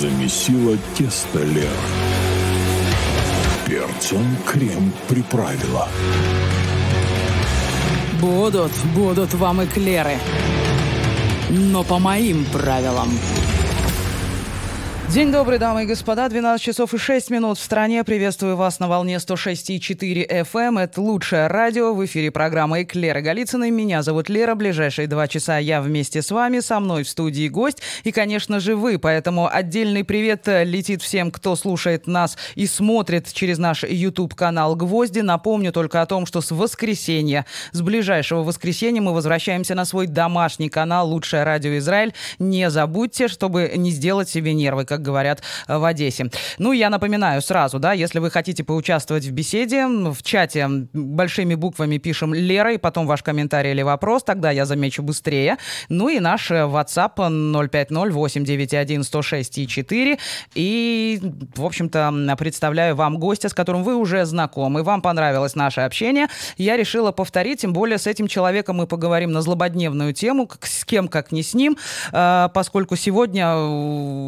Замесила тесто Лера. Перцем крем приправила. Будут, будут вам эклеры. Но по моим правилам. День добрый, дамы и господа. 12 часов и 6 минут в стране. Приветствую вас на волне 106,4 FM. Эм. Это лучшее радио. В эфире программа «Эклера Голицыной». Меня зовут Лера. Ближайшие два часа я вместе с вами. Со мной в студии гость. И, конечно же, вы. Поэтому отдельный привет летит всем, кто слушает нас и смотрит через наш YouTube-канал «Гвозди». Напомню только о том, что с воскресенья, с ближайшего воскресенья мы возвращаемся на свой домашний канал «Лучшее радио Израиль». Не забудьте, чтобы не сделать себе нервы, как говорят э, в Одессе. Ну, я напоминаю сразу, да, если вы хотите поучаствовать в беседе, в чате большими буквами пишем Лера, и потом ваш комментарий или вопрос, тогда я замечу быстрее. Ну и наш э, WhatsApp 050-891-106-4. И, в общем-то, представляю вам гостя, с которым вы уже знакомы. Вам понравилось наше общение. Я решила повторить, тем более с этим человеком мы поговорим на злободневную тему, с кем, как не с ним, э, поскольку сегодня,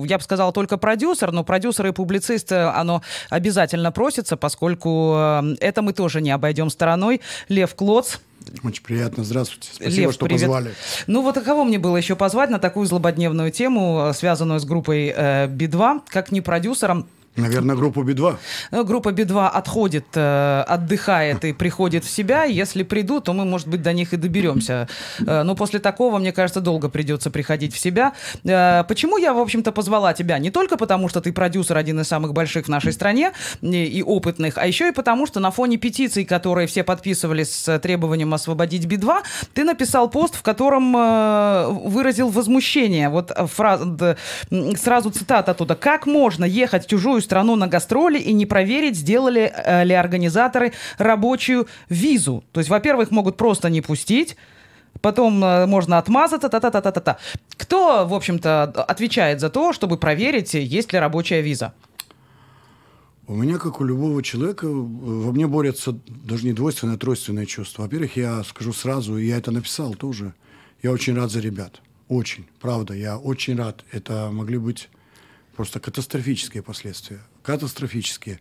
я бы сказала, только только продюсер, но продюсер и публицист, оно обязательно просится, поскольку э, это мы тоже не обойдем стороной. Лев Клоц, очень приятно. Здравствуйте. Спасибо, Лев, что привет. позвали. Ну вот а кого мне было еще позвать на такую злободневную тему, э, связанную с группой э, Би-2, как не продюсером, Наверное, группа Би-2. Ну, группа Би-2 отходит, э, отдыхает и приходит в себя. Если придут, то мы, может быть, до них и доберемся. Э, но после такого, мне кажется, долго придется приходить в себя. Э, почему я, в общем-то, позвала тебя? Не только потому, что ты продюсер, один из самых больших в нашей стране и, опытных, а еще и потому, что на фоне петиций, которые все подписывались с требованием освободить Би-2, ты написал пост, в котором э, выразил возмущение. Вот фраза, сразу цитата оттуда. «Как можно ехать в чужую страну на гастроли и не проверить, сделали э, ли организаторы рабочую визу. То есть, во-первых, могут просто не пустить, потом э, можно отмазаться, та-та-та-та-та. Кто, в общем-то, отвечает за то, чтобы проверить, есть ли рабочая виза? У меня, как у любого человека, во мне борются даже не двойственное, а тройственное чувство. Во-первых, я скажу сразу, я это написал тоже, я очень рад за ребят. Очень, правда, я очень рад. Это могли быть просто катастрофические последствия. Катастрофические.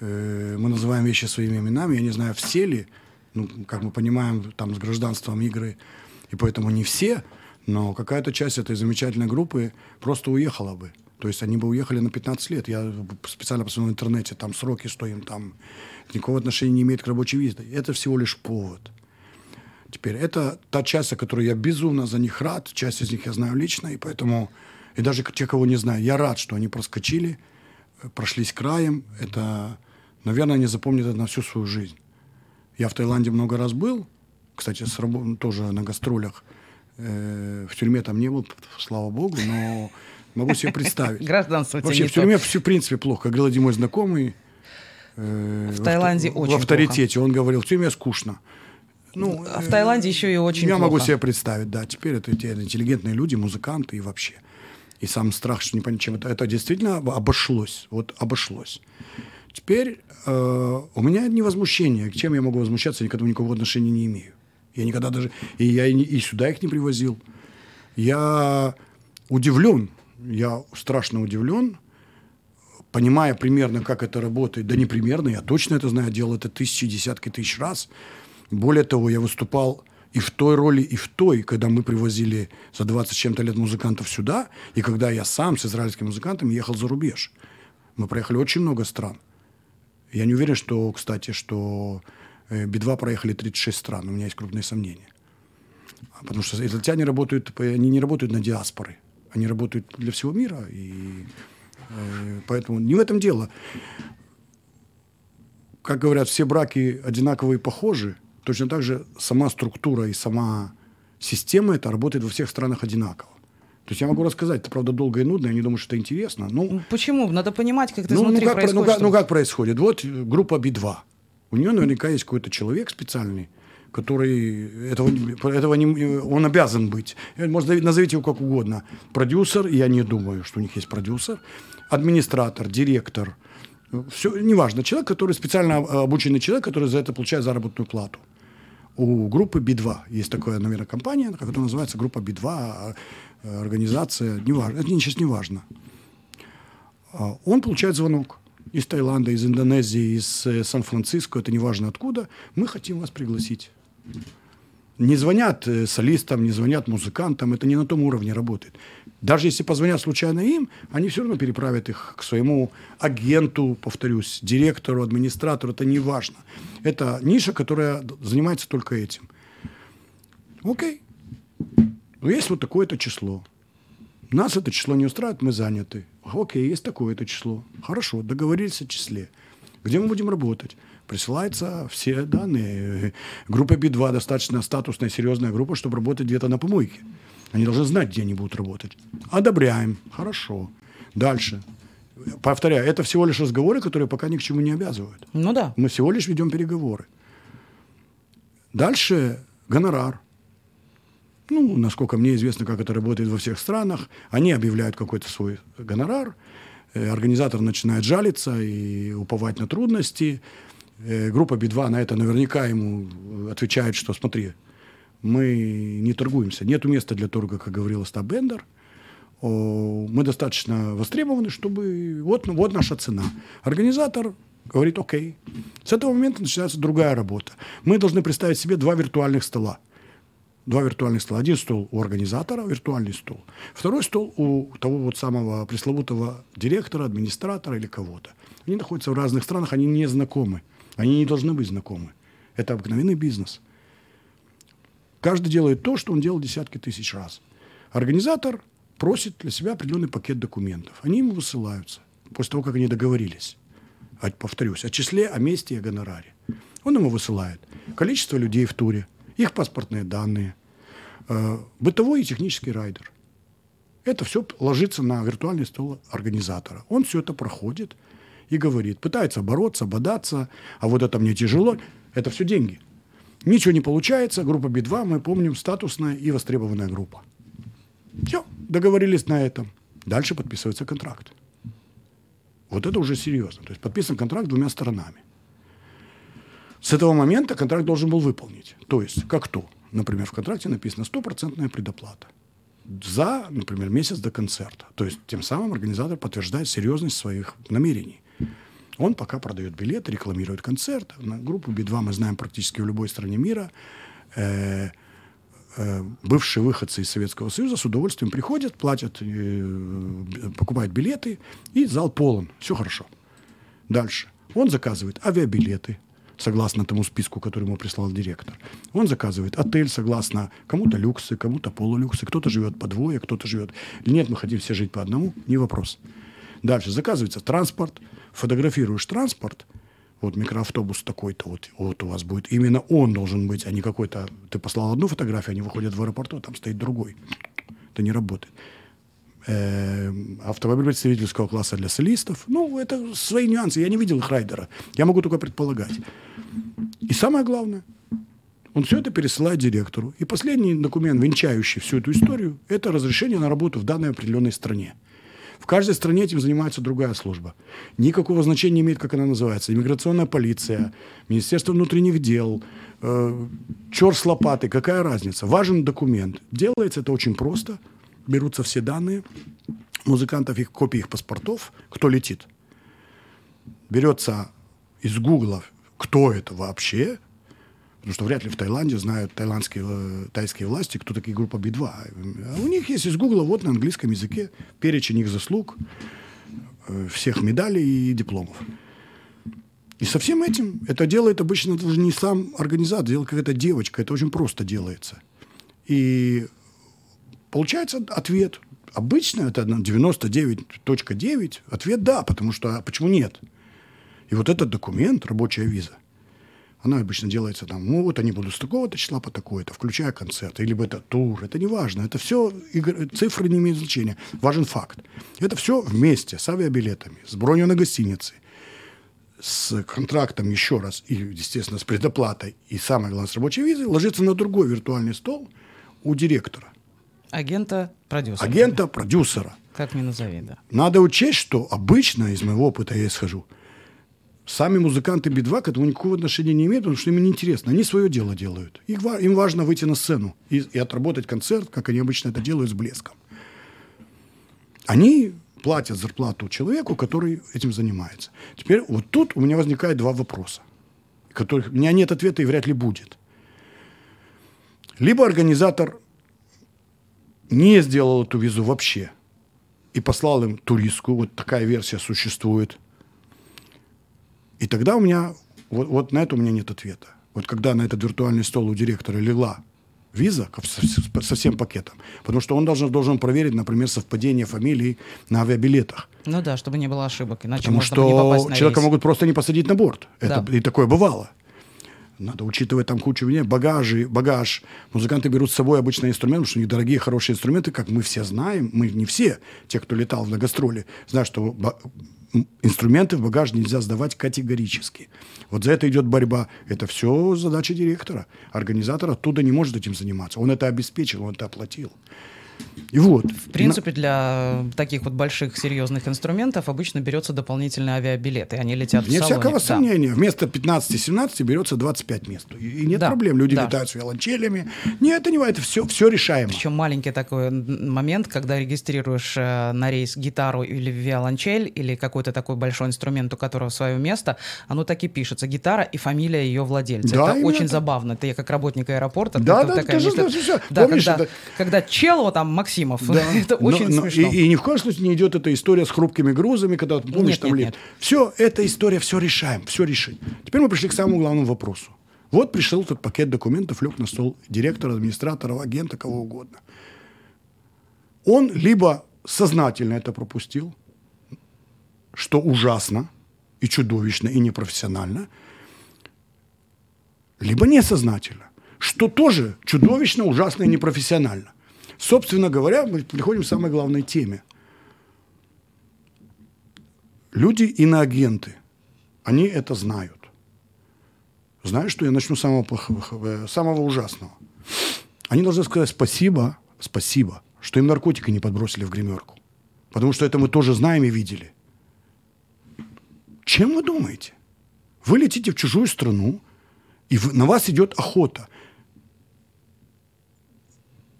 Э, мы называем вещи своими именами. Я не знаю, все ли, ну, как мы понимаем, там с гражданством игры, и поэтому не все, но какая-то часть этой замечательной группы просто уехала бы. То есть они бы уехали на 15 лет. Я специально посмотрел в интернете, там сроки, что там никакого отношения не имеет к рабочей визе. Это всего лишь повод. Теперь, это та часть, о которой я безумно за них рад. Часть из них я знаю лично, и поэтому и даже те, кого не знаю, я рад, что они проскочили, э, прошлись краем. Это, наверное, они запомнят это на всю свою жизнь. Я в Таиланде много раз был, кстати, с раб... тоже на гастролях. Э, в тюрьме там не был, слава богу, но могу себе представить. Гражданство Вообще в тюрьме все, в принципе, плохо. Как говорил мой знакомый. Э, в Таиланде в, очень В авторитете. Он говорил, в тюрьме скучно. Ну, а в Таиланде еще и очень Я плохо. могу себе представить, да. Теперь это те интеллигентные люди, музыканты и вообще и сам страх, что не понять, чем это, это действительно обошлось. Вот обошлось. Теперь э, у меня не возмущение. К чем я могу возмущаться, я никогда никакого отношения не имею. Я никогда даже... И я и, и сюда их не привозил. Я удивлен, я страшно удивлен, понимая примерно, как это работает. Да не примерно, я точно это знаю, делал это тысячи, десятки тысяч раз. Более того, я выступал и в той роли, и в той, когда мы привозили за 20 чем-то лет музыкантов сюда, и когда я сам с израильскими музыкантами ехал за рубеж. Мы проехали очень много стран. Я не уверен, что, кстати, что э, Би-2 проехали 36 стран. У меня есть крупные сомнения. Потому что израильтяне работают, они не работают на диаспоры. Они работают для всего мира. И э, поэтому не в этом дело. Как говорят, все браки одинаковые и похожи. Точно так же сама структура и сама система это работает во всех странах одинаково. То есть я могу рассказать, это правда долго и нудно, я не думаю, что это интересно. Ну, Почему? Надо понимать, как это ну, ну, как, происходит. ну, как, ну как происходит? Вот группа Би-2. У нее наверняка есть какой-то человек специальный, который этого, этого не, он обязан быть. Может, назовите его как угодно. Продюсер, я не думаю, что у них есть продюсер. Администратор, директор. Все, неважно. Человек, который специально обученный человек, который за это получает заработную плату у группы Би-2. Есть такая, наверное, компания, которая называется группа Би-2, а, организация, неважно, это сейчас не важно. А, Он получает звонок из Таиланда, из Индонезии, из э, Сан-Франциско, это неважно откуда. Мы хотим вас пригласить. Не звонят э, солистам, не звонят музыкантам, это не на том уровне работает. Даже если позвонят случайно им, они все равно переправят их к своему агенту, повторюсь, директору, администратору, это не важно. Это ниша, которая занимается только этим. Окей. Но есть вот такое-то число. Нас это число не устраивает, мы заняты. Окей, есть такое-то число. Хорошо, договорились о числе. Где мы будем работать? Присылаются все данные. Группа B2 достаточно статусная, серьезная группа, чтобы работать где-то на помойке. Они должны знать, где они будут работать. Одобряем. Хорошо. Дальше. Повторяю, это всего лишь разговоры, которые пока ни к чему не обязывают. Ну да. Мы всего лишь ведем переговоры. Дальше гонорар. Ну, насколько мне известно, как это работает во всех странах, они объявляют какой-то свой гонорар, э, организатор начинает жалиться и уповать на трудности. Э, Группа Би-2 на это наверняка ему отвечает, что смотри, мы не торгуемся, нет места для торга, как говорил Остап Бендер. О, Мы достаточно востребованы, чтобы... Вот, вот наша цена. Организатор говорит, окей. С этого момента начинается другая работа. Мы должны представить себе два виртуальных стола. Два виртуальных стола. Один стол у организатора, виртуальный стол. Второй стол у того вот самого пресловутого директора, администратора или кого-то. Они находятся в разных странах, они не знакомы. Они не должны быть знакомы. Это обыкновенный бизнес. Каждый делает то, что он делал десятки тысяч раз. Организатор просит для себя определенный пакет документов. Они ему высылаются после того, как они договорились. А, Повторюсь, о числе, о месте и о гонораре. Он ему высылает количество людей в туре, их паспортные данные, э, бытовой и технический райдер. Это все ложится на виртуальный стол организатора. Он все это проходит и говорит, пытается бороться, бодаться, а вот это мне тяжело. Это все деньги. Ничего не получается. Группа Би-2, мы помним, статусная и востребованная группа. Все, договорились на этом. Дальше подписывается контракт. Вот это уже серьезно. То есть подписан контракт двумя сторонами. С этого момента контракт должен был выполнить. То есть, как то? Например, в контракте написано стопроцентная предоплата за, например, месяц до концерта. То есть, тем самым организатор подтверждает серьезность своих намерений. Он пока продает билеты, рекламирует концерт. На группу Би-2 мы знаем практически в любой стране мира. Э, э, бывшие выходцы из Советского Союза с удовольствием приходят, платят, э, покупают билеты, и зал полон. Все хорошо. Дальше. Он заказывает авиабилеты, согласно тому списку, который ему прислал директор. Он заказывает отель согласно кому-то люксы, кому-то полулюксы, кто-то живет по двое, кто-то живет... Нет, мы хотим все жить по одному, не вопрос. Дальше заказывается транспорт, фотографируешь транспорт, вот микроавтобус такой-то, вот, вот у вас будет. Именно он должен быть, а не какой-то... Ты послал одну фотографию, они выходят в аэропорту, а там стоит другой. Это не работает. Э, Автомобиль представительского класса для солистов. Ну, это свои нюансы. Я не видел их райдера. Я могу только предполагать. И самое главное, он все это пересылает директору. И последний документ, венчающий всю эту историю, это разрешение на работу в данной определенной стране. В каждой стране этим занимается другая служба. Никакого значения не имеет, как она называется. Иммиграционная полиция, Министерство внутренних дел, э, чер с лопатой, какая разница? Важен документ. Делается это очень просто. Берутся все данные музыкантов, их копии их паспортов, кто летит. Берется из Гугла, кто это вообще, Потому что вряд ли в Таиланде знают таиландские, э, тайские власти, кто такие группа Би-2. А у них есть из Гугла вот на английском языке перечень их заслуг, э, всех медалей и дипломов. И со всем этим это делает обычно даже не сам организатор, делает какая-то девочка. Это очень просто делается. И получается ответ. Обычно это на 99.9. Ответ да, потому что а почему нет? И вот этот документ, рабочая виза, она обычно делается там, ну вот они будут с такого-то числа по такое-то, включая концерты, либо это тур, это не важно. Это все, цифры не имеют значения. Важен факт. Это все вместе с авиабилетами, с бронью на гостинице, с контрактом еще раз и, естественно, с предоплатой и, самое главное, с рабочей визой, ложится на другой виртуальный стол у директора. Агента, продюсера. Агента, продюсера. Как ни назови, да. Надо учесть, что обычно, из моего опыта я исхожу, сами музыканты Би-2 к этому никакого отношения не имеют, потому что им неинтересно. Они свое дело делают. Их, им важно выйти на сцену и, и отработать концерт, как они обычно это делают, с блеском. Они платят зарплату человеку, который этим занимается. Теперь вот тут у меня возникает два вопроса, которых у меня нет ответа и вряд ли будет. Либо организатор не сделал эту визу вообще и послал им туристскую, вот такая версия существует. И тогда у меня, вот, вот на это у меня нет ответа. Вот когда на этот виртуальный стол у директора легла виза со, со всем пакетом, потому что он должен, должен проверить, например, совпадение фамилий на авиабилетах. Ну да, чтобы не было ошибок, иначе Потому можно не попасть что на человека рейс. могут просто не посадить на борт. Это, Да. И такое бывало. Надо учитывать там кучу вне, багажи, багаж. Музыканты берут с собой обычно инструменты, потому что у них дорогие, хорошие инструменты, как мы все знаем, мы не все, те, кто летал на гастроли, знают, что инструменты в багаж нельзя сдавать категорически. Вот за это идет борьба. Это все задача директора. Организатор оттуда не может этим заниматься. Он это обеспечил, он это оплатил. И вот. В принципе, для таких вот больших серьезных инструментов обычно берется дополнительный авиабилет, и они летят Вне в салоне. всякого Да. сомнения. Вместо 15-17 берется 25 мест. И и нет Да, проблем. Люди да. летают с виолончелями. Нет, это не это все, все решаемо. Причем маленький такой момент, когда регистрируешь э, на рейс гитару или виолончель, или какой-то такой большой инструмент, у которого свое место, оно так и пишется. Гитара и фамилия ее владельца. Да, это очень так. забавно. Ты как работник аэропорта. Да, это да, такая ты же всё. Да, Помнишь, когда, это- когда Чело, там, Максимов, Да. это Но- очень но смешно. И, и ни в коем случае не идет эта история с хрупкими грузами, когда ты помнишь Нет, там нет, лет. нет. Все, эта история, все решаем, все решим. Теперь мы пришли к самому главному вопросу. Вот пришел этот пакет документов, лег на стол директора, администратора, агента, кого угодно. Он либо сознательно это пропустил, что ужасно и чудовищно, и непрофессионально, либо несознательно, что тоже чудовищно, ужасно и непрофессионально. Собственно говоря, мы приходим к самой главной теме. Люди иноагенты, они это знают. Знаешь, что я начну с самого, плохого, э, самого ужасного? Они должны сказать спасибо, спасибо, что им наркотики не подбросили в гримерку. Потому что это мы тоже знаем и видели. Чем вы думаете? Вы летите в чужую страну, и на вас идет охота.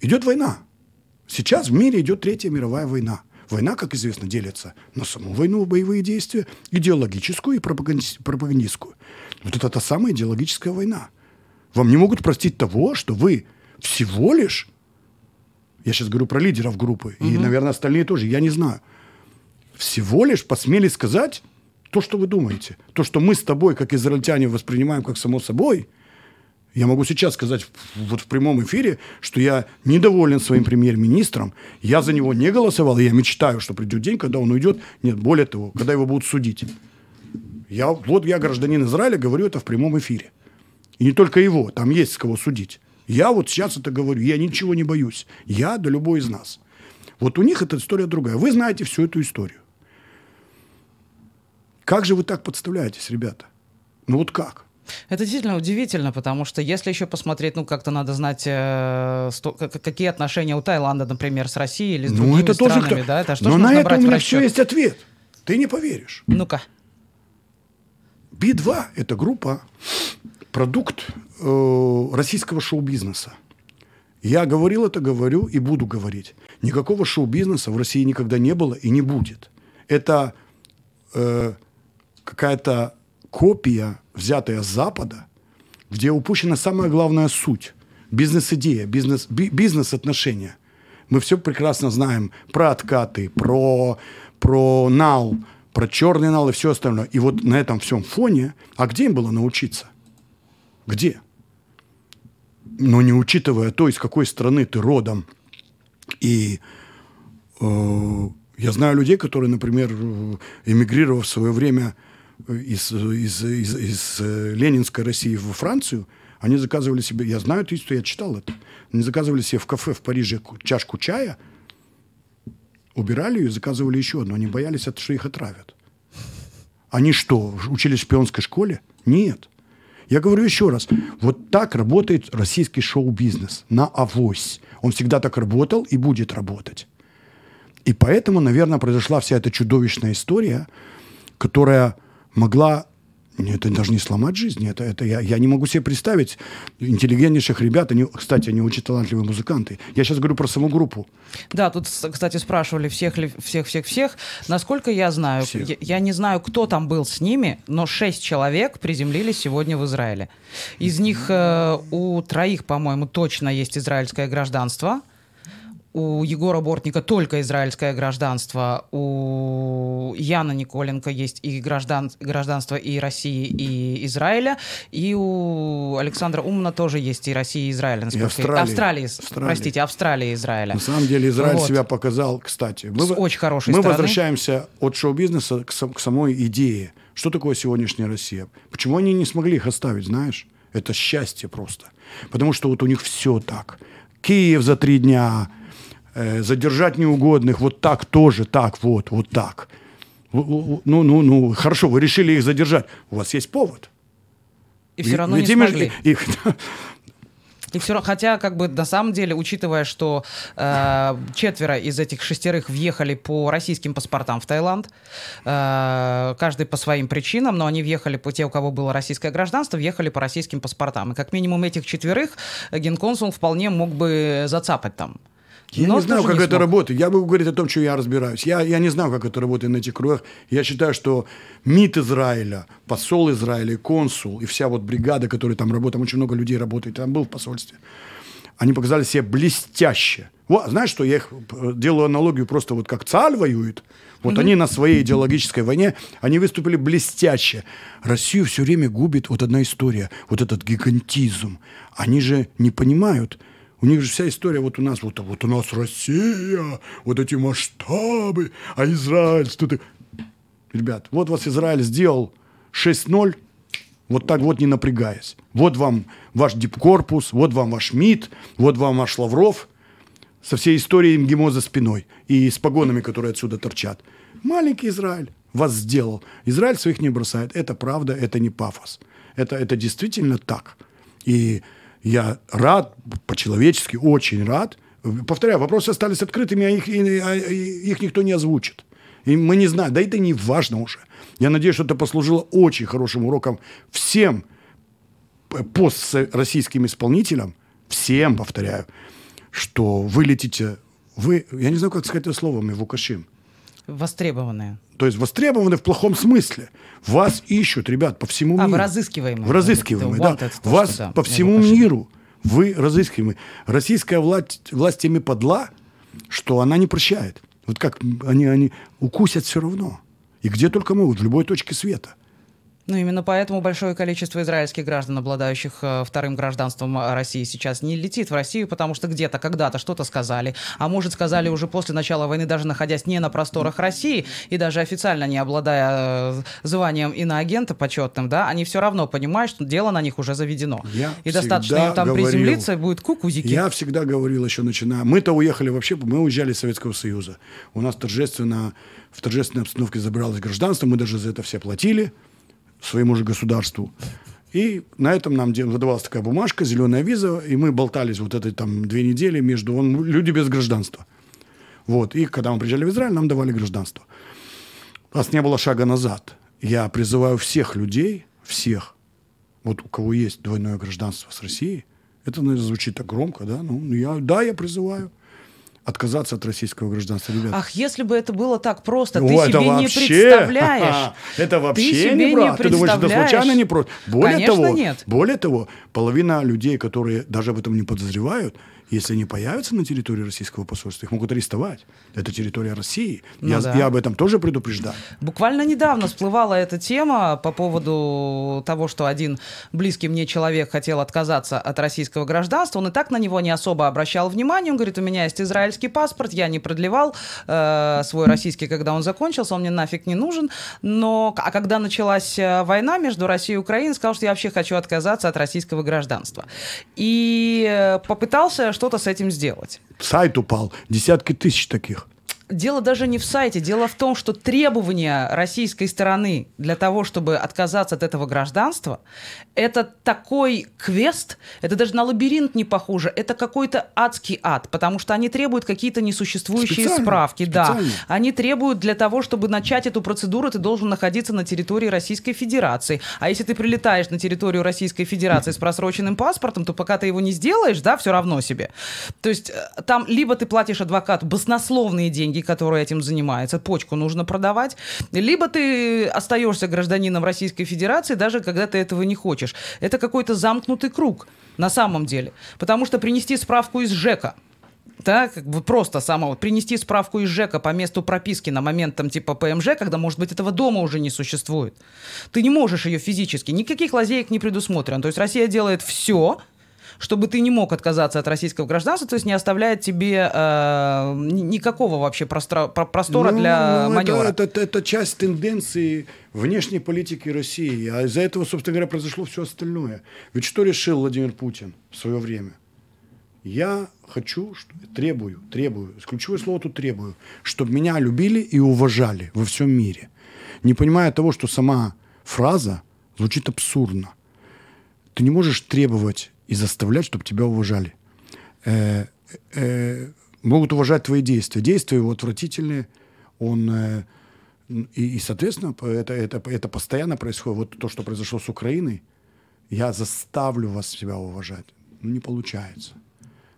Идет война. Сейчас в мире идет Третья мировая война. Война, как известно, делится на саму войну, боевые действия, идеологическую и пропаганди- пропагандистскую. Вот это та самая идеологическая война. Вам не могут простить того, что вы всего лишь, я сейчас говорю про лидеров группы, и, наверное, остальные тоже, я не знаю, всего лишь посмели сказать то, что вы думаете. То, что мы с тобой, как израильтяне, воспринимаем как само собой. Я могу сейчас сказать вот в прямом эфире, что я недоволен своим премьер-министром. Я за него не голосовал, и я мечтаю, что придет день, когда он уйдет. Нет, более того, когда его будут судить. Я, вот я, гражданин Израиля, говорю это в прямом эфире. И не только его, там есть с кого судить. Я вот сейчас это говорю, я ничего не боюсь. Я да любой из нас. Вот у них эта история другая. Вы знаете всю эту историю. Как же вы так подставляетесь, ребята? Ну вот как? Это действительно удивительно, потому что если еще посмотреть, ну как-то надо знать, э, сто- какие отношения у Таиланда, например, с Россией или с другими ну это тоже странами, кто- да? Это что Но на это у меня все есть ответ. Ты не поверишь. Ну-ка. Би-2 – это группа, продукт э, российского шоу-бизнеса. Я говорил это, говорю и буду говорить. Никакого шоу-бизнеса в России никогда не было и не будет. Это э, какая-то копия, взятая с Запада, где упущена самая главная суть. Бизнес-идея, бизнес, би- бизнес-отношения. Мы все прекрасно знаем про откаты, про, про нал, про черный нал и все остальное. И вот на этом всем фоне, а где им было научиться? Где? Но не учитывая то, из какой страны ты родом. И э, я знаю людей, которые, например, э, эмигрировав в свое время из, из, из, из, э, Ленинской России во Францию, они заказывали себе, я знаю эту историю, я читал это, они заказывали себе в кафе в Париже ку- чашку чая, убирали ее и заказывали еще одну. Они боялись, что их отравят. Они что, учились в шпионской школе? Нет. Я говорю еще раз, вот так работает российский шоу-бизнес на авось. Он всегда так работал и будет работать. И поэтому, наверное, произошла вся эта чудовищная история, которая могла это даже не сломать жизнь. Это, это я, я не могу себе представить интеллигентнейших ребят. Они, кстати, они очень талантливые музыканты. Я сейчас говорю про саму группу. Да, тут, кстати, спрашивали всех ли, всех, всех, всех. Насколько я знаю, Всех. я, я не знаю, кто там был с ними, но шесть человек приземлились сегодня в Израиле. Из них э, у троих, по-моему, точно есть израильское гражданство. У Егора Бортника только израильское гражданство. У Яна Николенко есть и граждан, гражданство и России, и Израиля. И у Александра Умна тоже есть и Россия, и Израиля. я- Австралии. Австралии, Австралии. простите, Австралия и Израиля. На самом деле Израиль Вот. себя показал, кстати. Мы, С очень хорошей Мы стороны. возвращаемся от шоу-бизнеса к, сам- к самой идее. Что такое сегодняшняя Россия? Почему они не смогли их оставить, знаешь? Это счастье просто. Потому что вот у них все так. Киев за три дня, э, задержать неугодных, вот так тоже, так вот, вот так. Ну, ну, ну, хорошо, вы решили их задержать. У вас есть повод. И все равно Ведь не смогли. Их, И все равно, хотя, как бы, на самом деле, учитывая, что э, четверо из этих шестерых въехали по российским паспортам в Таиланд, э, каждый по своим причинам, но они въехали по те, у кого было российское гражданство, въехали по российским паспортам. И как минимум этих четверых э, генконсул вполне мог бы зацапать там. Я Но не знаю, как не это смог. работает. Я буду говорить о том, что я разбираюсь. Я, я не знаю, как это работает на этих кругах. Я считаю, что МИД Израиля, посол Израиля, консул, и вся вот бригада, которая там работает, там очень много людей работает, там был в посольстве, они показали себя блестяще. Вот, знаешь что, я их э, делаю аналогию просто вот как ЦАЛь воюет. Вот они на своей идеологической войне, они выступили блестяще. Россию все время губит вот одна история, вот этот гигантизм. Они же не понимают, у них же вся история вот у нас, вот, вот у нас Россия, вот эти масштабы, а Израиль, что ты... Ребят, вот вас Израиль сделал 6-0, вот так вот не напрягаясь. Вот вам ваш дипкорпус, вот вам ваш МИД, вот вам ваш Лавров со всей историей МГИМО за спиной и с погонами, которые отсюда торчат. Маленький Израиль вас сделал. Израиль своих не бросает. Это правда, это не пафос. Это, это действительно так. И я рад, по-человечески очень рад. Повторяю, вопросы остались открытыми, а их, и- а их никто не озвучит. И мы не знаем, да это не важно уже. Я надеюсь, что это послужило очень хорошим уроком всем построссийским исполнителям, всем, повторяю, что вы летите, вы, я не знаю, как сказать это словом, Вукашим, Востребованные. То есть востребованы в плохом смысле. Вас ищут, ребят, по всему А, миру. вы разыскиваемые. Вы разыскиваемые, да. wanted, Вас да, по всему миру. Вы разыскиваемые. Российская власть, власть теми подла, что она не прощает. Вот как они, они укусят все равно. И где только могут, в любой точке света. Ну, именно поэтому большое количество израильских граждан, обладающих э, вторым гражданством э, России, сейчас не летит в Россию, потому что где-то, когда-то что-то сказали, а может, сказали уже после начала войны, даже находясь не на просторах России и даже официально не обладая э, званием иноагента почетным, да, они все равно понимают, что дело на них уже заведено. Я и достаточно им там говорил- приземлиться, будет кукузики. Я всегда говорил еще начиная. Мы-то уехали вообще, мы уезжали из Советского Союза. У нас торжественно, в торжественной обстановке забиралось гражданство, мы даже за это все платили своему же государству. И на этом нам выдавалась такая бумажка, зеленая виза, и мы болтались вот этой там две недели между он, люди без гражданства. Вот. И когда мы приезжали в Израиль, нам давали гражданство. У нас не было шага назад. Я призываю всех людей, всех, вот у кого есть двойное гражданство с Россией, это, наверное, звучит так громко, да? Ну, я, да, я призываю отказаться от российского гражданства, ребят. Ах, если бы это было так просто, О, ты это себе не вообще- представляешь. Это вообще Ты себе не не брат. Ты думаешь, это случайно не просто? Более Конечно, того, нет. более того, половина людей, которые даже об этом не подозревают, если они появятся на территории российского посольства, их могут арестовать. Это территория России. Ну я, да. я об этом тоже предупреждаю. Буквально недавно всплывала эта тема по поводу того, что один близкий мне человек хотел отказаться от российского гражданства. Он и так на него не особо обращал внимание. Он говорит, у меня есть израильский паспорт, я не продлевал э, свой российский, когда он закончился, он мне нафиг не нужен. Но, а когда началась э, война между Россией и Украиной, сказал, что я вообще хочу отказаться от российского гражданства. И э, попытался что-то с этим сделать. Сайт упал, десятки тысяч таких. дело даже не в сайте. Дело в том, что требования российской стороны для того, чтобы отказаться от этого гражданства, это такой квест, это даже на лабиринт не похоже, это какой-то адский ад, потому что они требуют какие-то несуществующие Специально, справки. Да. специально. Они требуют для того, чтобы начать эту процедуру, ты должен находиться на территории Российской Федерации. А если ты прилетаешь на территорию Российской Федерации с просроченным паспортом, то пока ты его не сделаешь, да, все равно себе. То есть э, там либо ты платишь адвокату баснословные деньги, которые этим занимается, почку нужно продавать, либо ты остаешься гражданином Российской Федерации, даже когда ты этого не хочешь. Это какой-то замкнутый круг на самом деле. Потому что принести справку из ЖЭКа, да, как бы просто самого принести справку из ЖЭКа по месту прописки на момент там типа ПМЖ, когда, может быть, этого дома уже не существует. Ты не можешь ее физически, никаких лазеек не предусмотрено. То есть Россия делает все, чтобы ты не мог отказаться от российского гражданства, то есть не оставляет тебе э, ни- никакого вообще простора, про- простора Ну, для ну, маневра. Это, это- это часть тенденции внешней политики России. А из-за этого, собственно говоря, произошло все остальное. Ведь что решил Владимир Путин в свое время? Я хочу, требую, требую, ключевое слово тут требую, чтобы меня любили и уважали во всем мире. Не понимая того, что сама фраза звучит абсурдно. Ты не можешь требовать и заставлять, чтобы тебя уважали. Э, э, могут уважать твои действия. Действия его отвратительные. Он, э, и, и, соответственно, это, это, это постоянно происходит. Вот то, что произошло с Украиной, я заставлю вас себя уважать. Ну, не получается.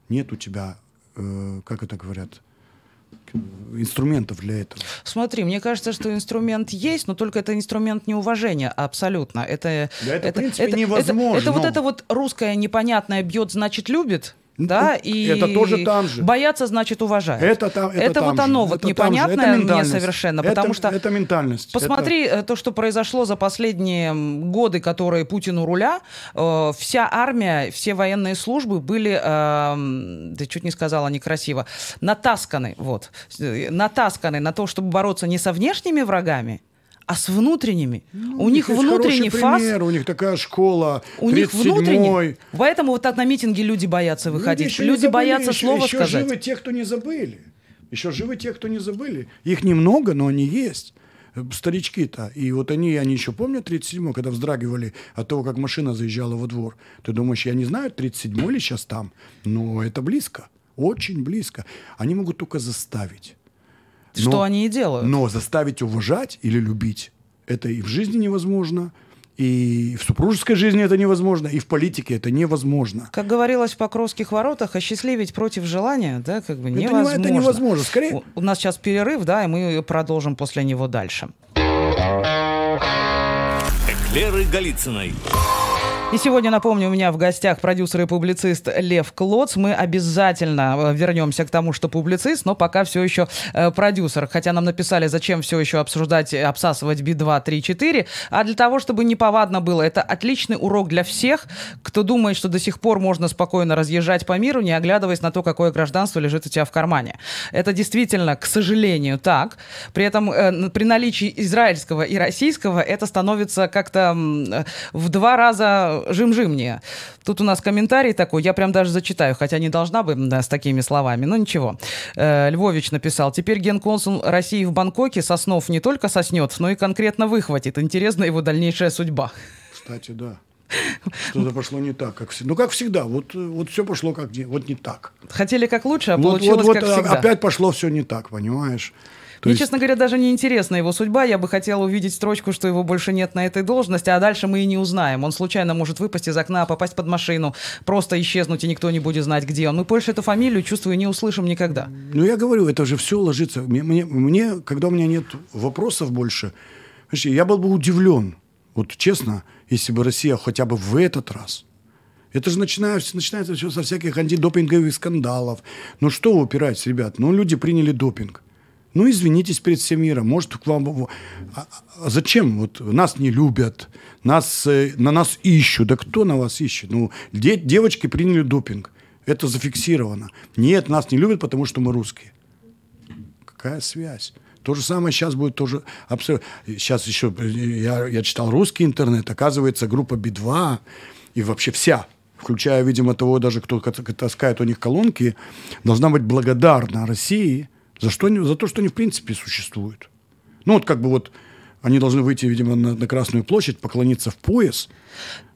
Нет у тебя, э, как это говорят, инструментов для этого. Смотри, мне кажется, что инструмент есть, но только это инструмент неуважения абсолютно. Это, Да это, в принципе, невозможно. Это, вот это вот русское непонятное бьет, значит, любит. Да, и это тоже там же. бояться значит уважать. Это, там, это, там вот же. оно вот Это. Это непонятное мне совершенно, Это- потому что это ментальность. Посмотри э, то, что произошло за последние годы, которые Путин у руля. Э, Вся армия, все военные службы были, эм, да чуть не сказала некрасиво, натасканы, вот, э, натасканы на то, чтобы бороться не со внешними врагами, а с внутренними. у них внутренний фас, пример, у них такая школа, у них 37-й. внутренний. Поэтому вот так на митинги люди боятся выходить. еще не Люди забыли, боятся еще, слова еще сказать. живы те, кто не забыли. Еще живы те, кто не забыли. Их немного, но они есть. Э, Старички-то. И вот они, они еще помнят 37-й, когда вздрагивали от того, как машина заезжала во двор. Ты думаешь, я не знаю, 37-й ли сейчас там? Но это близко. Очень близко. Они могут только заставить. Что Но- они и делают. Но заставить уважать или любить это и в жизни невозможно, и в супружеской жизни это невозможно, и в политике это невозможно. Как говорилось в Покровских воротах, осчастливить против желания, да, как бы Это не- невозможно. это невозможно. Скорее- У, у нас сейчас перерыв, да, и мы продолжим после него дальше. Эклеры Голицыной. И сегодня, напомню, у меня в гостях продюсер и публицист Лев Клоц. Мы обязательно э, вернемся к тому, что публицист, но пока все еще э, продюсер. Хотя нам написали, зачем все еще обсуждать, э, обсасывать Би-2, 3, 4. А для того, чтобы неповадно было. Это отличный урок для всех, кто думает, что до сих пор можно спокойно разъезжать по миру, не оглядываясь на то, какое гражданство лежит у тебя в кармане. Это действительно, к сожалению, так. При этом при наличии израильского и российского это становится как-то в два раза жим-жимнее. Тут у нас комментарий такой, я прям даже зачитаю, хотя не должна бы да, с такими словами, но ничего. Э, Львович написал, теперь генконсул России в Бангкоке Соснов не только соснет, но и конкретно выхватит. Интересна его дальнейшая судьба. Кстати, да. Что-то пошло не так, как всегда. Ну, как всегда. Вот, вот все пошло как не, вот не так. Хотели как лучше, а Вот, получилось вот, вот, как а- всегда. опять пошло все не так, понимаешь? То Мне, есть- честно говоря, даже не интересна его судьба. Я бы хотела увидеть строчку, что его больше нет на этой должности, а дальше мы и не узнаем. Он случайно может выпасть из окна, попасть под машину, просто исчезнуть, и никто не будет знать, где он. Мы больше эту фамилию, чувствую, не услышим никогда. Ну, я говорю, это же все ложится. Мне, мне, мне, когда у меня нет вопросов больше, я был бы удивлен, вот честно, если бы Россия хотя бы в этот раз. Это же начинается, начинается все со всяких антидопинговых скандалов. Ну что вы упираетесь, ребят? Ну, люди приняли допинг. Ну, извинитесь перед всем миром. Может, к вам... А, а зачем? Вот нас не любят, нас, э, на нас ищут. Да кто на вас ищет? Ну, де- девочки приняли допинг. Это зафиксировано. Нет, нас не любят, потому что мы русские. Какая связь? То же самое сейчас будет тоже абсолютно. Сейчас еще я, я читал русский интернет, оказывается, группа Би-2 и вообще вся, включая, видимо, того даже, кто ка- таскает у них колонки, должна быть благодарна России За что они? За то, что они в принципе существуют. Ну вот как бы вот они должны выйти, видимо, на, на Красную площадь, поклониться в пояс.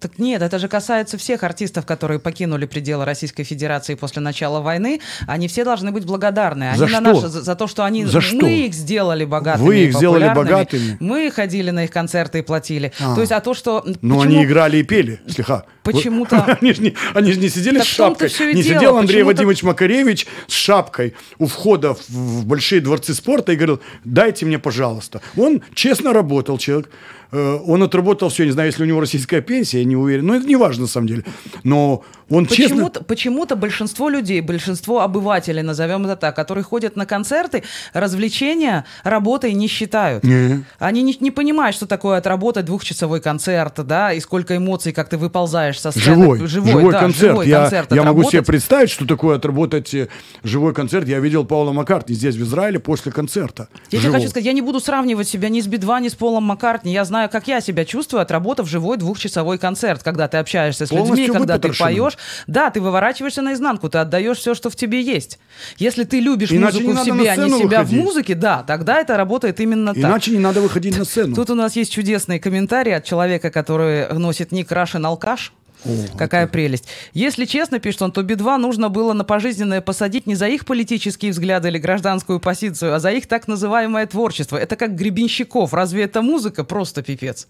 Так нет, это же касается всех артистов, которые покинули пределы Российской Федерации после начала войны. Они все должны быть благодарны. Они За на что? наше- за, за то, что они За мы что? их сделали богатыми. Вы их сделали богатыми? Мы ходили на их концерты и платили. А. То есть, а то, что Но почему- они играли и пели, слегка. Почему-то- Они же не, они же не сидели Так с шапкой. Не дело. сидел Андрей Вадимович Макаревич с шапкой у входа в, в большие дворцы спорта и говорил, дайте мне, пожалуйста. Он честно работал, человек. Э, Он отработал все, не знаю, если у него российская пенсия, я не уверен. Но это не важно, на самом деле. Но он честно... Почему-то, почему-то большинство людей, большинство обывателей, назовем это так, которые ходят на концерты, развлечения работой не считают. Не. Они не, не понимают, что такое отработать двухчасовой концерт, да, и сколько эмоций, как ты выползаешь со сцены. Живой, живой, да, концерт. живой я концерт я могу себе представить, что такое отработать э, живой концерт. Я видел Паула Маккартни здесь, в Израиле, после концерта. Я тебе хочу сказать, я не буду сравнивать себя ни с Би-2, ни с Полом Маккартни. Я знаю, как я себя чувствую, отработав живой двухчасовой концерт, когда ты общаешься с людьми, когда ты поешь. Да, ты выворачиваешься наизнанку, ты отдаешь все, что в тебе есть. Если ты любишь Иначе музыку в себе, а не себя выходить. в музыке, да, тогда это работает именно так. Иначе не надо выходить на сцену. Тут у нас есть чудесный комментарий от человека, который носит ник Рашин Алкаш. Какая прелесть. Если честно, пишет он, то Би-2 нужно было на пожизненное посадить не за их политические взгляды или гражданскую позицию, а за их так называемое творчество. Это как Гребенщиков. Разве это музыка? Просто пипец.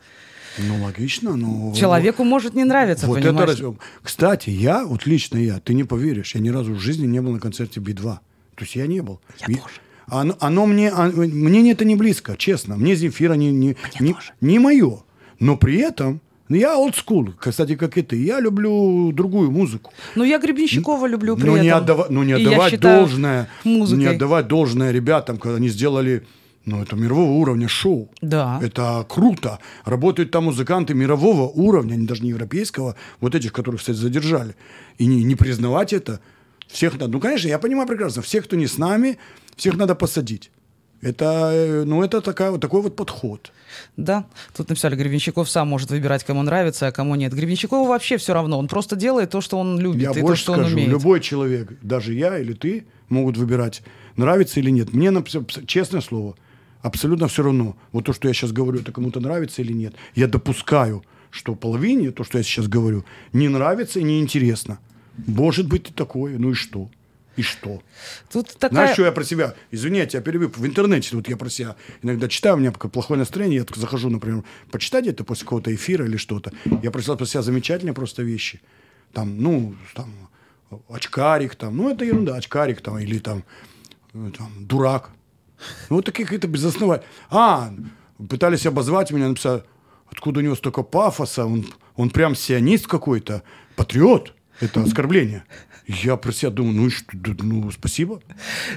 Ну, логично, но... Человеку может не нравиться, Вот понимаешь? это Кстати, я, вот лично я, ты не поверишь, я ни разу в жизни не был на концерте Би-2. То есть я не был. Я И- тоже. Оно, оно мне, а, мне это не близко, честно. Мне Земфира не, не, не, не мое. Но при этом я олдскул, кстати, как и ты. Я люблю другую музыку. Ну, я Гребенщикова люблю при Но этом. не, отдава- ну, не И я отдавать считаю должное, музыкой. не отдавать должное ребятам, когда они сделали, ну, это мирового уровня шоу. Да. Это круто. Работают там музыканты мирового уровня, даже не европейского, вот этих, которых, кстати, задержали. И не, не признавать это, всех надо, ну, конечно, я понимаю прекрасно, всех, кто не с нами, всех надо посадить. Это, э, ну, это такая, вот такой вот подход. Да, тут написали, Гребенщиков сам может выбирать, кому нравится, а кому нет. Гребенщикову вообще все равно, он просто делает то, что он любит, Я и то, больше что он скажу, умеет. любой человек, даже я или ты, могут выбирать, нравится или нет. Мне, честное слово, абсолютно все равно. Вот то, что я сейчас говорю, это кому-то нравится или нет. Я допускаю, что половине то, что я сейчас говорю, не нравится и неинтересно. Может быть и такое, ну и что? И что? Тут такая... Знаешь, что я про себя? Извини, я тебя перебью. В интернете вот я про себя иногда читаю, у меня плохое настроение, я захожу, например, почитать где-то после какого-то эфира или что-то. Я прочитал про себя замечательные просто вещи. Там, ну, там, очкарик, там, ну, это ерунда, очкарик, там, или там, э, там дурак. Ну, вот такие какие-то безосновательные. А, пытались обозвать меня, написали, откуда у него столько пафоса, он, он прям сионист какой-то, патриот. Это оскорбление. Я про себя думаю, ну что, ну, спасибо.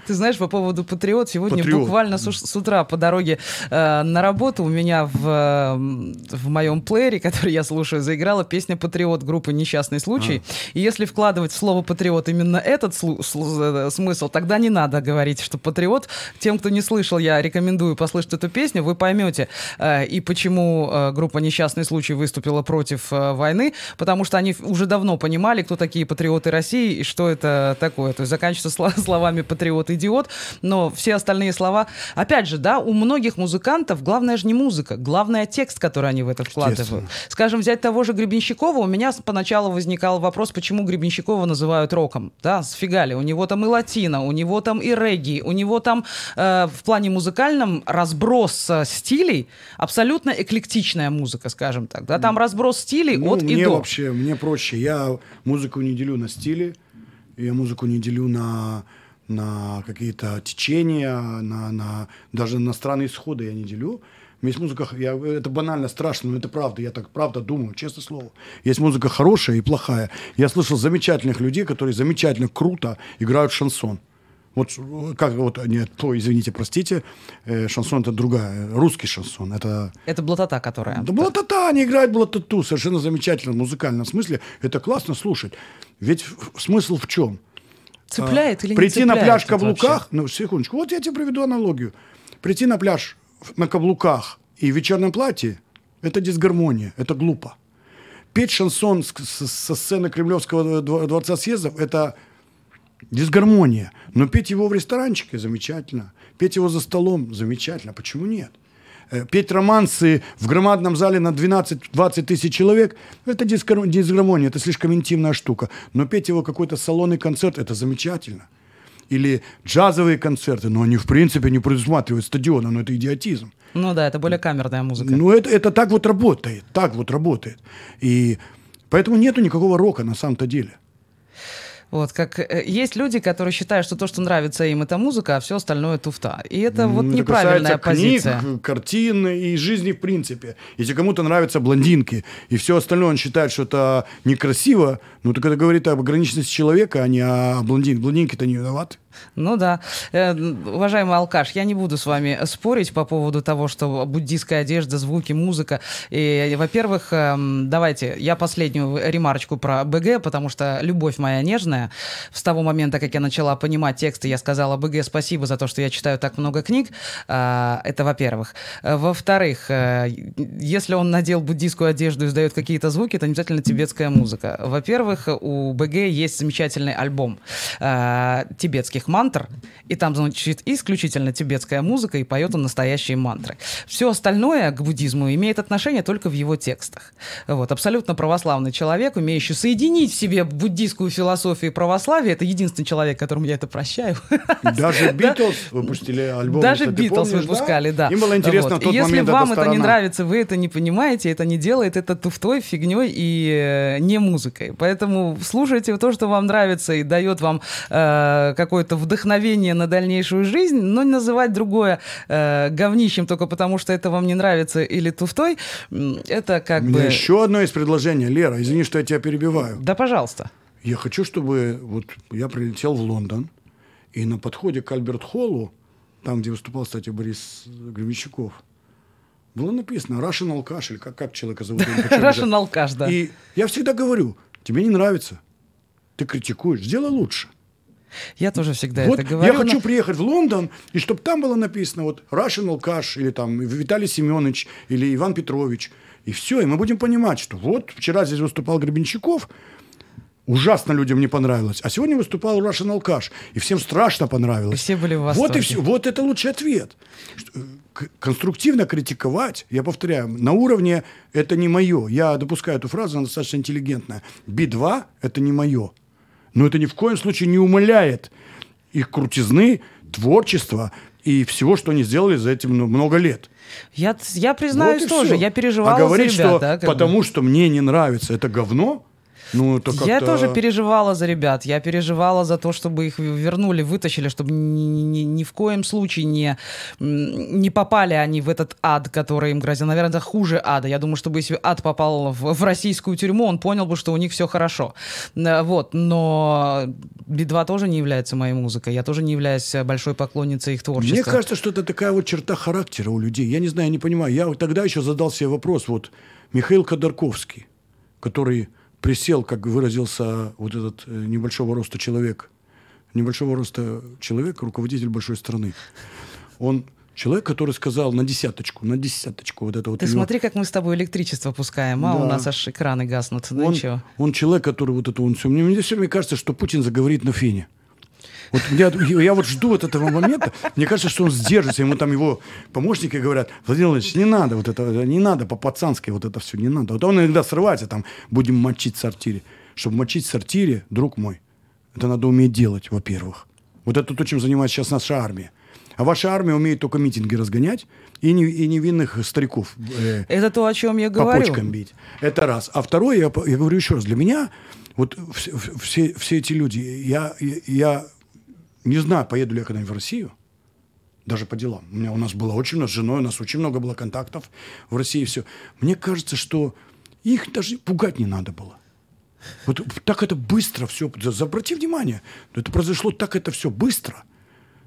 Ты знаешь, по поводу «Патриот», сегодня «Патриот». буквально с, с утра по дороге э, на работу у меня в, э, в моем плеере, который я слушаю, заиграла песня «Патриот» группы «Несчастный случай». И если вкладывать в слово «патриот» именно этот слу- слу- э, смысл, тогда не надо говорить, что «патриот». Тем, кто не слышал, я рекомендую послушать эту песню, вы поймете э, и почему э, группа «Несчастный случай» выступила против э, войны, потому что они уже давно понимали, кто такие патриоты России и что это такое. То есть заканчивается сло- словами «патриот-идиот», но все остальные слова... Опять же, да, у многих музыкантов главное же не музыка, главное текст, который они в это вкладывают. Скажем, взять того же Гребенщикова, у меня поначалу возникал вопрос, почему Гребенщикова называют роком. Да, сфига ли, у него там и латино, у него там и регги, у него там э, в плане музыкальном разброс э, стилей, абсолютно эклектичная музыка, скажем так. Да, там разброс стилей Ну, от и мне до. вообще, мне проще. Я музыку не делю на стили, я музыку не делю на, на какие-то течения, на, на, даже на странные исходы я не делю. Есть музыка, я, это банально страшно, но это правда, я так правда думаю, честное слово. Есть музыка хорошая и плохая. Я слышал замечательных людей, которые замечательно, круто играют шансон. Вот э, как вот, нет, то, извините, простите, э, шансон это другая, русский шансон, это Это блатота, которая... да блатата, они играют блатату совершенно замечательно в музыкальном смысле. Это классно слушать. Ведь смысл в чем? Цепляет или не Прийти на цепляет пляж в тут вообще? каблуках, ну, секундочку, вот я тебе приведу аналогию. Прийти на пляж на каблуках и в вечерном платье – это дисгармония, это глупо. Петь шансон со сцены Кремлевского дво- дворца съездов – это Дисгармония. Но петь его в ресторанчике замечательно. Петь его за столом замечательно. Почему нет? Э, Петь романсы в громадном зале на 12-20 тысяч человек – это дисгар- дисгармония, это слишком интимная штука. Но петь его какой-то салонный концерт – это замечательно. Или джазовые концерты, но они в принципе не предусматривают стадиона, но это идиотизм. Ну да, это более камерная музыка. Ну, это, это так вот работает, так вот работает. И поэтому нету никакого рока на самом-то деле. Вот, как э, есть люди, которые считают, что то, что нравится им, это музыка, а все остальное туфта. И это вот это неправильная касается книг, позиция. картин и жизни в принципе. Если кому-то нравятся блондинки, и все остальное он считает, что это некрасиво, ну так это говорит об ограниченности человека, а не о блондин. Блондинки-то не виноваты. Ну да. Э, уважаемый алкаш, я не буду с вами спорить по поводу того, что буддийская одежда, звуки, музыка. И, во-первых, эм, давайте я последнюю ремарочку про БГ, потому что любовь моя нежная. С того момента, как я начала понимать тексты, я сказала БГ спасибо за то, что я читаю так много книг. А, Это во-первых. Э, Во-вторых, э, если он надел буддийскую одежду и издает какие-то звуки, это не обязательно тибетская музыка. Во-первых, у БГ есть замечательный альбом э, тибетских мантр, и там звучит исключительно тибетская музыка, и поет он настоящие мантры. Все остальное к буддизму имеет отношение только в его текстах. Вот, абсолютно православный человек, умеющий соединить в себе буддийскую философию и православие, это единственный человек, которому я это прощаю. Даже Битлз выпустили альбом. Даже Битлз выпускали, да. Им было интересно Вот. в тот Если момент вам это не нравится, вы это не понимаете, это не делает это туфтой, фигней и э, не музыкой. Поэтому слушайте то, что вам нравится и дает вам э, какое-то вдохновение на дальнейшую жизнь, но называть другое э, говнищем только потому, что это вам не нравится или туфтой, это как У меня бы... еще одно из предложений. Лера, извини, что я тебя перебиваю. Да, пожалуйста. Я хочу, чтобы вот я прилетел в Лондон, и на подходе к Альберт-Холлу, там, где выступал, кстати, Борис Гребенщиков, было написано Russian алкаш, или как, как человека зовут? Russian алкаш, да. И я всегда говорю, тебе не нравится, ты критикуешь, сделай лучше. Я тоже всегда вот это говорю. я хочу но- приехать в Лондон, и чтобы там было написано вот Russian алкаш, или там Виталий Семенович, или Иван Петрович. И все, и мы будем понимать, что вот вчера здесь выступал Гребенщиков, ужасно людям не понравилось, а сегодня выступал Russian алкаш, и всем страшно понравилось. И все были в Вот и восторге. все, вот это лучший ответ. Э, Конструктивно критиковать, я повторяю, на уровне это не мое. Я допускаю эту фразу, она достаточно интеллигентная. Би-2 это не мое. Но это ни в коем случае не умаляет их крутизны, творчества и всего, что они сделали за эти мно- много лет. Я, я признаюсь Вот тоже, всё. я переживала А говорить, за ребят. что да, как бы. потому что мне не нравится это говно, ну это как-то... Я тоже переживала за ребят. Я переживала за то, чтобы их вернули, вытащили, чтобы ни, ни- ни в коем случае не, не попали они в этот ад, который им грозил. Наверное, это хуже ада. Я думаю, чтобы если ад попал в, в российскую тюрьму, он понял бы, что у них все хорошо. Э, Вот. Но Би-2 тоже не является моей музыкой. Я тоже не являюсь э, большой поклонницей их творчества. Мне кажется, что это такая вот черта характера у людей. Я не знаю, я не понимаю. Я тогда еще задал себе вопрос. Вот Михаил Ходорковский, который присел, как выразился вот этот э, небольшого роста человек, небольшого роста человек, руководитель большой страны. Он человек, который сказал на десяточку, на десяточку вот это вот. Ты у него- смотри, как мы с тобой электричество пускаем, а у Да. нас аж экраны гаснут. Ну он, ничего. он человек, который вот это он все. Мне, мне все время кажется, что Путин заговорит на фене. Вот я, я вот жду вот этого момента. Мне кажется, что он сдержится. Ему там его помощники говорят, Владимир Владимирович, не надо вот это, не надо по-пацански вот это все, не надо. Вот он иногда срывается, там, будем мочить в сортире. Чтобы мочить в сортире, друг мой, это надо уметь делать, во-первых. Вот это то, чем занимается сейчас наша армия. А ваша армия умеет только митинги разгонять и, не- и невинных стариков э, Это то, о чем я по говорю. почкам бить. Это раз. А второе, я, по- я говорю еще раз, для меня вот вс- в- все, все эти люди, я, я, я не знаю, поеду ли я когда-нибудь в Россию, даже по делам. У, меня, у нас было очень много, с женой у нас очень много было контактов в России, все. Мне кажется, что их даже пугать не надо было. Вот так это быстро все. Обрати внимание, это произошло так это все быстро.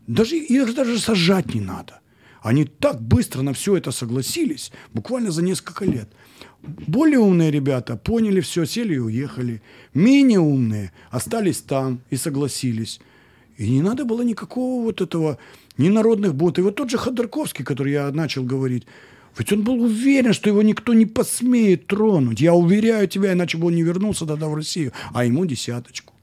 Даже их даже сажать не надо. Они так быстро на все это согласились, буквально за несколько лет. Более умные ребята поняли все, сели и уехали. Менее умные остались там и согласились. И не надо было никакого вот этого, ни народных бунтов. И вот тот же Ходорковский, который я начал говорить, ведь он был уверен, что его никто не посмеет тронуть. Я уверяю тебя, иначе бы он не вернулся тогда в Россию. А ему десяточку.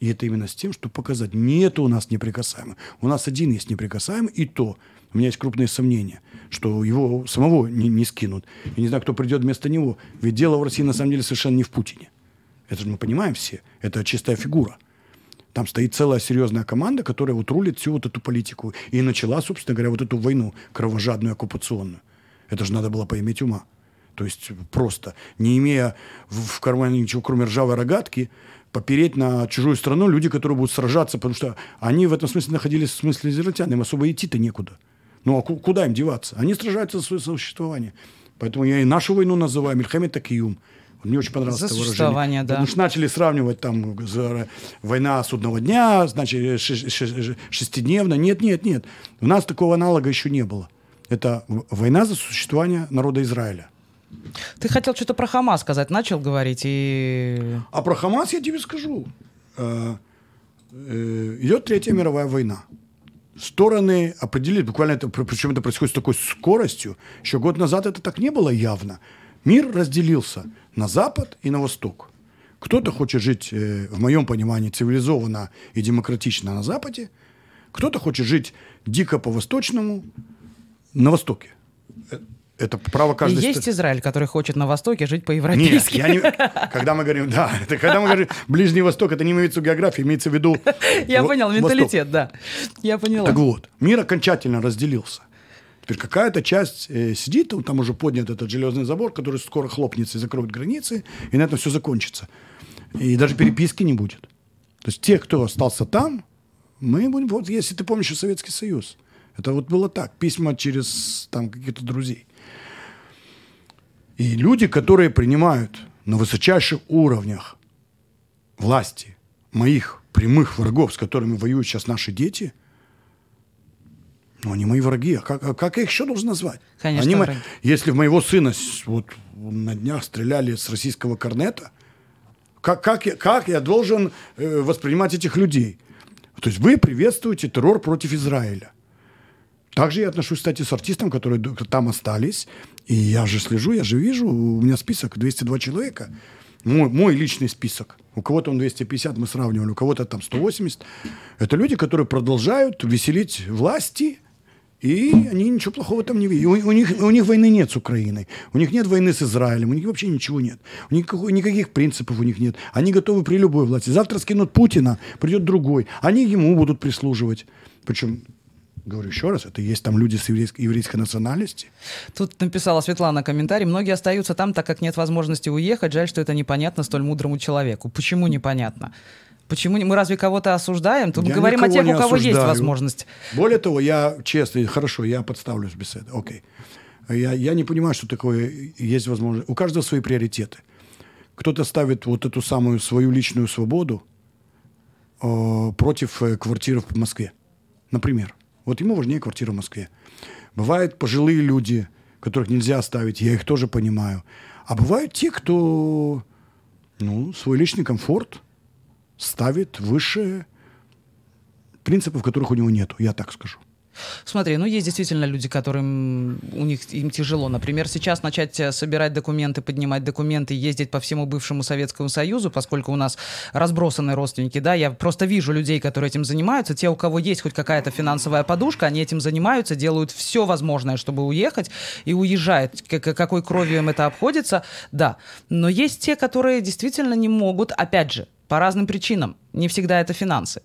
И это именно с тем, чтобы показать, нет у нас неприкасаемых. У нас один есть неприкасаемый, и то у меня есть крупные сомнения, что его самого не, не скинут. Я не знаю, кто придет вместо него. Ведь дело в России на самом деле совершенно не в Путине. Это же мы понимаем все. Это чистая фигура. Там стоит целая серьезная команда, которая вот рулит всю вот эту политику. И начала, собственно говоря, вот эту войну кровожадную, оккупационную. Это же надо было поиметь ума. То есть просто, не имея в кармане ничего, кроме ржавой рогатки, попереть на чужую страну люди, которые будут сражаться, потому что они в этом смысле находились в смысле израильтян, им особо идти-то некуда. Ну а ку- куда им деваться? Они сражаются за свое существование. Поэтому я и нашу войну называю Мельхамед Такиюм. Мне очень понравилось это выражение. да. Потому что начали сравнивать там за- война судного дня, значит, ше- шестидневно. Нет, нет, нет. У нас такого аналога еще не было. Это война за существование народа Израиля. Ты хотел что-то про Хамас сказать, начал говорить, и... А про Хамас я тебе скажу. Э, э, Идет Третья мировая война. Стороны определили, буквально это, при- причем это происходит с такой скоростью. Еще год назад это так не было явно. Мир разделился на Запад и на Восток. Кто-то хочет жить, э, в моем понимании, цивилизованно и демократично на Западе, кто-то хочет жить дико по-восточному на Востоке. Э, Это право каждой есть ст- Израиль, который хочет на Востоке жить нет, по-европейски. я не... Когда мы говорим, да, это когда мы говорим Ближний Восток, это не имеется в виду географии, имеется в виду... Я понял, менталитет, да. Я поняла. Так вот, мир окончательно разделился. Теперь какая-то часть э, сидит, там, уже поднят этот железный забор, который скоро хлопнется и закроет границы, и на этом все закончится. И даже переписки не будет. То есть те, кто остался там, мы будем... Вот если ты помнишь Советский Союз, это вот было так, письма через там каких-то друзей. И люди, которые принимают на высочайших уровнях власти моих прямых врагов, с которыми воюют сейчас наши дети, ну, они мои враги. А как, а как я их еще должен назвать? Конечно, Они враги. Если в моего сына вот, на днях стреляли с российского корнета, как, как, я, как я должен э, воспринимать этих людей? То есть вы приветствуете террор против Израиля. Также я отношусь, кстати, с артистом, которые там остались. И я же слежу, я же вижу, у меня список 202 человека. Мой, мой личный список. У кого-то он 250, мы сравнивали, у кого-то там 180. Это люди, которые продолжают веселить власти, и они ничего плохого там не видят. У, у них, у них войны нет с Украиной. У них нет войны с Израилем. У них вообще ничего нет. У них никакой- никаких принципов у них нет. Они готовы при любой власти. Завтра скинут Путина, придет другой. Они ему будут прислуживать. Причем, говорю еще раз, это есть там люди с еврейской, еврейской национальности. Тут написала Светлана комментарий. Многие остаются там, так как нет возможности уехать. Жаль, что это непонятно столь мудрому человеку. Почему непонятно? Почему мы разве кого-то осуждаем? Тут мы говорим о тех, у кого есть осуждаю. возможность. Более того, я честно, хорошо, я подставлюсь этого. Окей. Я, я не понимаю, что такое есть возможность. У каждого свои приоритеты. Кто-то ставит вот эту самую свою личную свободу э, против э, квартиры в Москве. Например. Вот ему важнее квартира в Москве. Бывают пожилые люди, которых нельзя оставить, я их тоже понимаю. А бывают те, кто ну, свой личный комфорт ставит выше принципов, которых у него нету, я так скажу. Смотри, ну есть действительно люди, которым у них им тяжело. Например, сейчас начать э, собирать документы, поднимать документы, ездить по всему бывшему Советскому Союзу, поскольку у нас разбросаны родственники, да, я просто вижу людей, которые этим занимаются. Те, у кого есть хоть какая-то финансовая подушка, они этим занимаются, делают все возможное, чтобы уехать, и уезжают. Какой кровью им это обходится, да. Но есть те, которые действительно не могут, опять же, по разным причинам. Не всегда это финансы.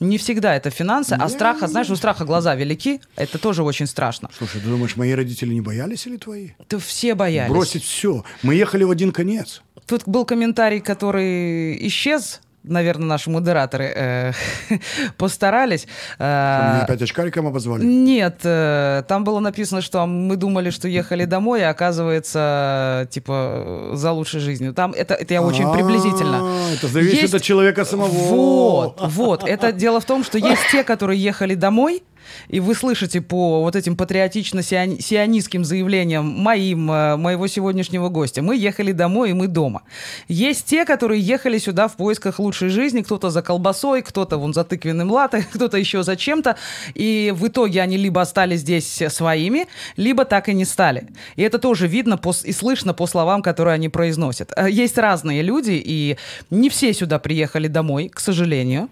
Не всегда это финансы, а страха, знаешь, у страха глаза велики, это тоже очень страшно. Слушай, ты думаешь, мои родители не боялись или твои? То все боялись. Бросить все. Мы ехали в один конец. Тут был комментарий, который исчез. Наверное, наши модераторы э, постарались. Э, опять очкариком обозвали. Нет, э, там было написано, что мы думали, что ехали домой, а оказывается, типа, за лучшей жизнью. Там это, это я очень А, приблизительно. Это зависит Есть- от человека самого. Вот, вот. Это дело в том, что есть те, которые ехали домой, и вы слышите по вот этим патриотично-сионистским заявлениям моим, э, моего сегодняшнего гостя, мы ехали домой, и мы дома. Есть те, которые ехали сюда в поисках лучшей жизни, кто-то за колбасой, кто-то вон за тыквенным латте, кто-то еще за чем-то, и в итоге они либо остались здесь своими, либо так и не стали. И это тоже видно по, и слышно по словам, которые они произносят. Э, есть разные люди, и не все сюда приехали домой, к сожалению.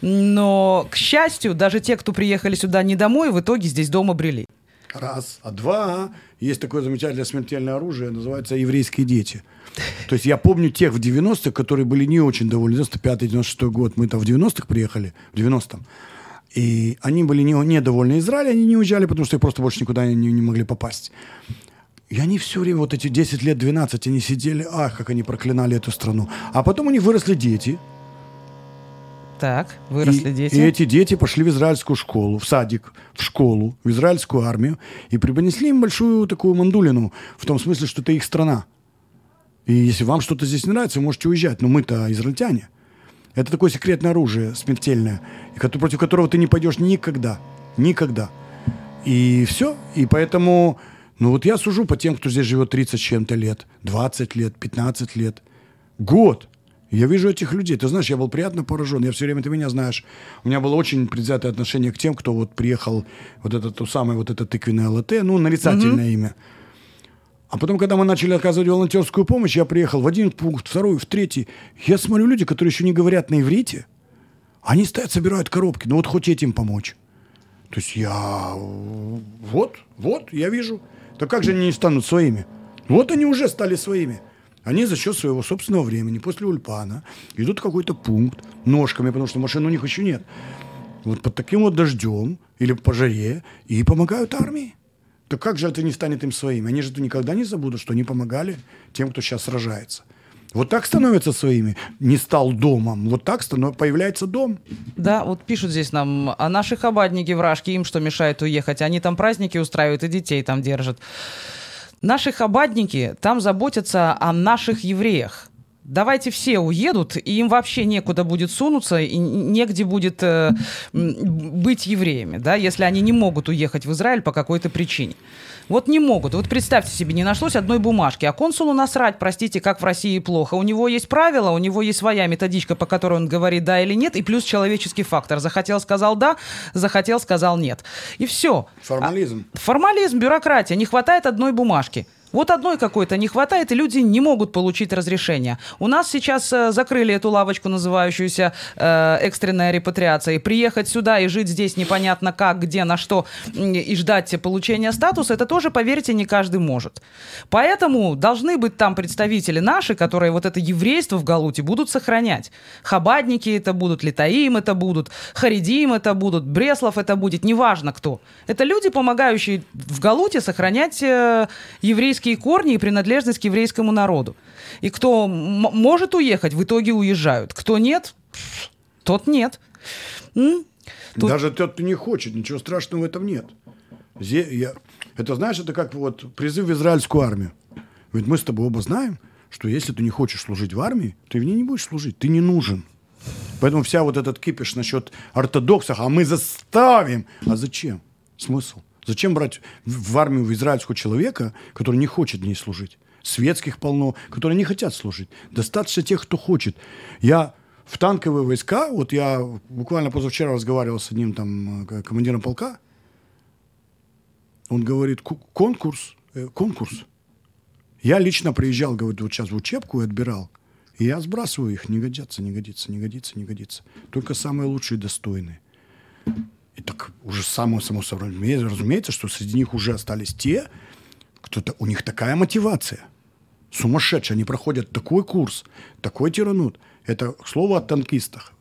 Но, к счастью, даже те, кто приехали сюда не домой, в итоге здесь дома брели. Раз. А два, есть такое замечательное смертельное оружие, называется «Еврейские дети». То есть я помню тех в 90-х, которые были не очень довольны. 95-96 год, мы там в 90-х приехали, в 90-м. И они были не, недовольны Израилем, они не уезжали, потому что их просто больше никуда не, не могли попасть. И они все время, вот эти 10 лет, 12, они сидели, ах, как они проклинали эту страну. А потом у них выросли дети – так, выросли и, дети. И эти дети пошли в израильскую школу, в садик, в школу, в израильскую армию и преподнесли им большую такую мандулину, в том смысле, что это их страна. И если вам что-то здесь не нравится, вы можете уезжать. Но мы-то израильтяне. Это такое секретное оружие смертельное, против которого ты не пойдешь никогда. Никогда. И все. И поэтому, ну вот я сужу по тем, кто здесь живет 30 с чем-то лет, 20 лет, 15 лет, год. Я вижу этих людей. Ты знаешь, я был приятно поражен. Я все время, ты меня знаешь, у меня было очень предвзятое отношение к тем, кто вот приехал, вот это то самое, вот это тыквенное ЛТ, ну, нарицательное mm-hmm. имя. А потом, когда мы начали оказывать волонтерскую помощь, я приехал в один пункт, второй, в третий. Я смотрю, люди, которые еще не говорят на иврите, они стоят, собирают коробки. Ну вот хоть этим помочь. То есть я... Вот, вот, я вижу. Так как же они не станут своими? Вот они уже стали своими. Они за счет своего собственного времени после ульпана идут в какой-то пункт ножками, потому что машин у них еще нет. Вот под таким вот дождем или по жаре и помогают армии. Так как же это не станет им своими? Они же никогда не забудут, что они помогали тем, кто сейчас сражается. Вот так становятся своими. Не стал домом. Вот так станов... появляется дом. Да, вот пишут здесь нам, а наши хабадники вражки, им что мешает уехать? Они там праздники устраивают и детей там держат. Наши хабадники там заботятся о наших евреях. Давайте все уедут, и им вообще некуда будет сунуться, и негде будет э, быть евреями, да, если они не могут уехать в Израиль по какой-то причине. Вот не могут. Вот представьте себе, не нашлось одной бумажки, а консулу насрать, простите, как в России плохо. У него есть правила, у него есть своя методичка, по которой он говорит да или нет, и плюс человеческий фактор. Захотел, сказал да, захотел, сказал нет. И все. Формализм. А, формализм, бюрократия. Не хватает одной бумажки. Вот одной какой-то не хватает, и люди не могут получить разрешение. У нас сейчас э, закрыли эту лавочку, называющуюся э, экстренная репатриация. И приехать сюда и жить здесь непонятно как, где, на что, и ждать получения статуса, это тоже, поверьте, не каждый может. Поэтому должны быть там представители наши, которые вот это еврейство в Галуте будут сохранять. Хабадники это будут, Литаим это будут, Харидим это будут, Бреслов это будет, неважно кто. Это люди, помогающие в Галуте сохранять э, еврейское еврейские корни и принадлежность к еврейскому народу. И кто может уехать, в итоге уезжают. Кто нет, тот нет. Тут... Даже тот, кто не хочет, ничего страшного в этом нет. Я... Это, знаешь, это как вот призыв в израильскую армию. Ведь мы с тобой оба знаем, что если ты не хочешь служить в армии, ты в ней не будешь служить, ты не нужен. Поэтому вся вот этот кипиш насчет ортодоксов, а мы заставим. А зачем? Смысл? Зачем брать в армию в израильского человека, который не хочет в ней служить? Светских полно, которые не хотят служить. Достаточно тех, кто хочет. Я в танковые войска, вот я буквально позавчера разговаривал с одним там э, командиром полка, он говорит, конкурс, э, конкурс. Я лично приезжал, говорит, вот сейчас в учебку и отбирал. И я сбрасываю их, не годятся, не годится, не годится, не годится. Только самые лучшие достойные. И так уже само, само собой разумеется, что среди них уже остались те, кто-то, у них такая мотивация. Сумасшедшие. Они проходят такой курс, такой тиранут. Это слово о танкистах.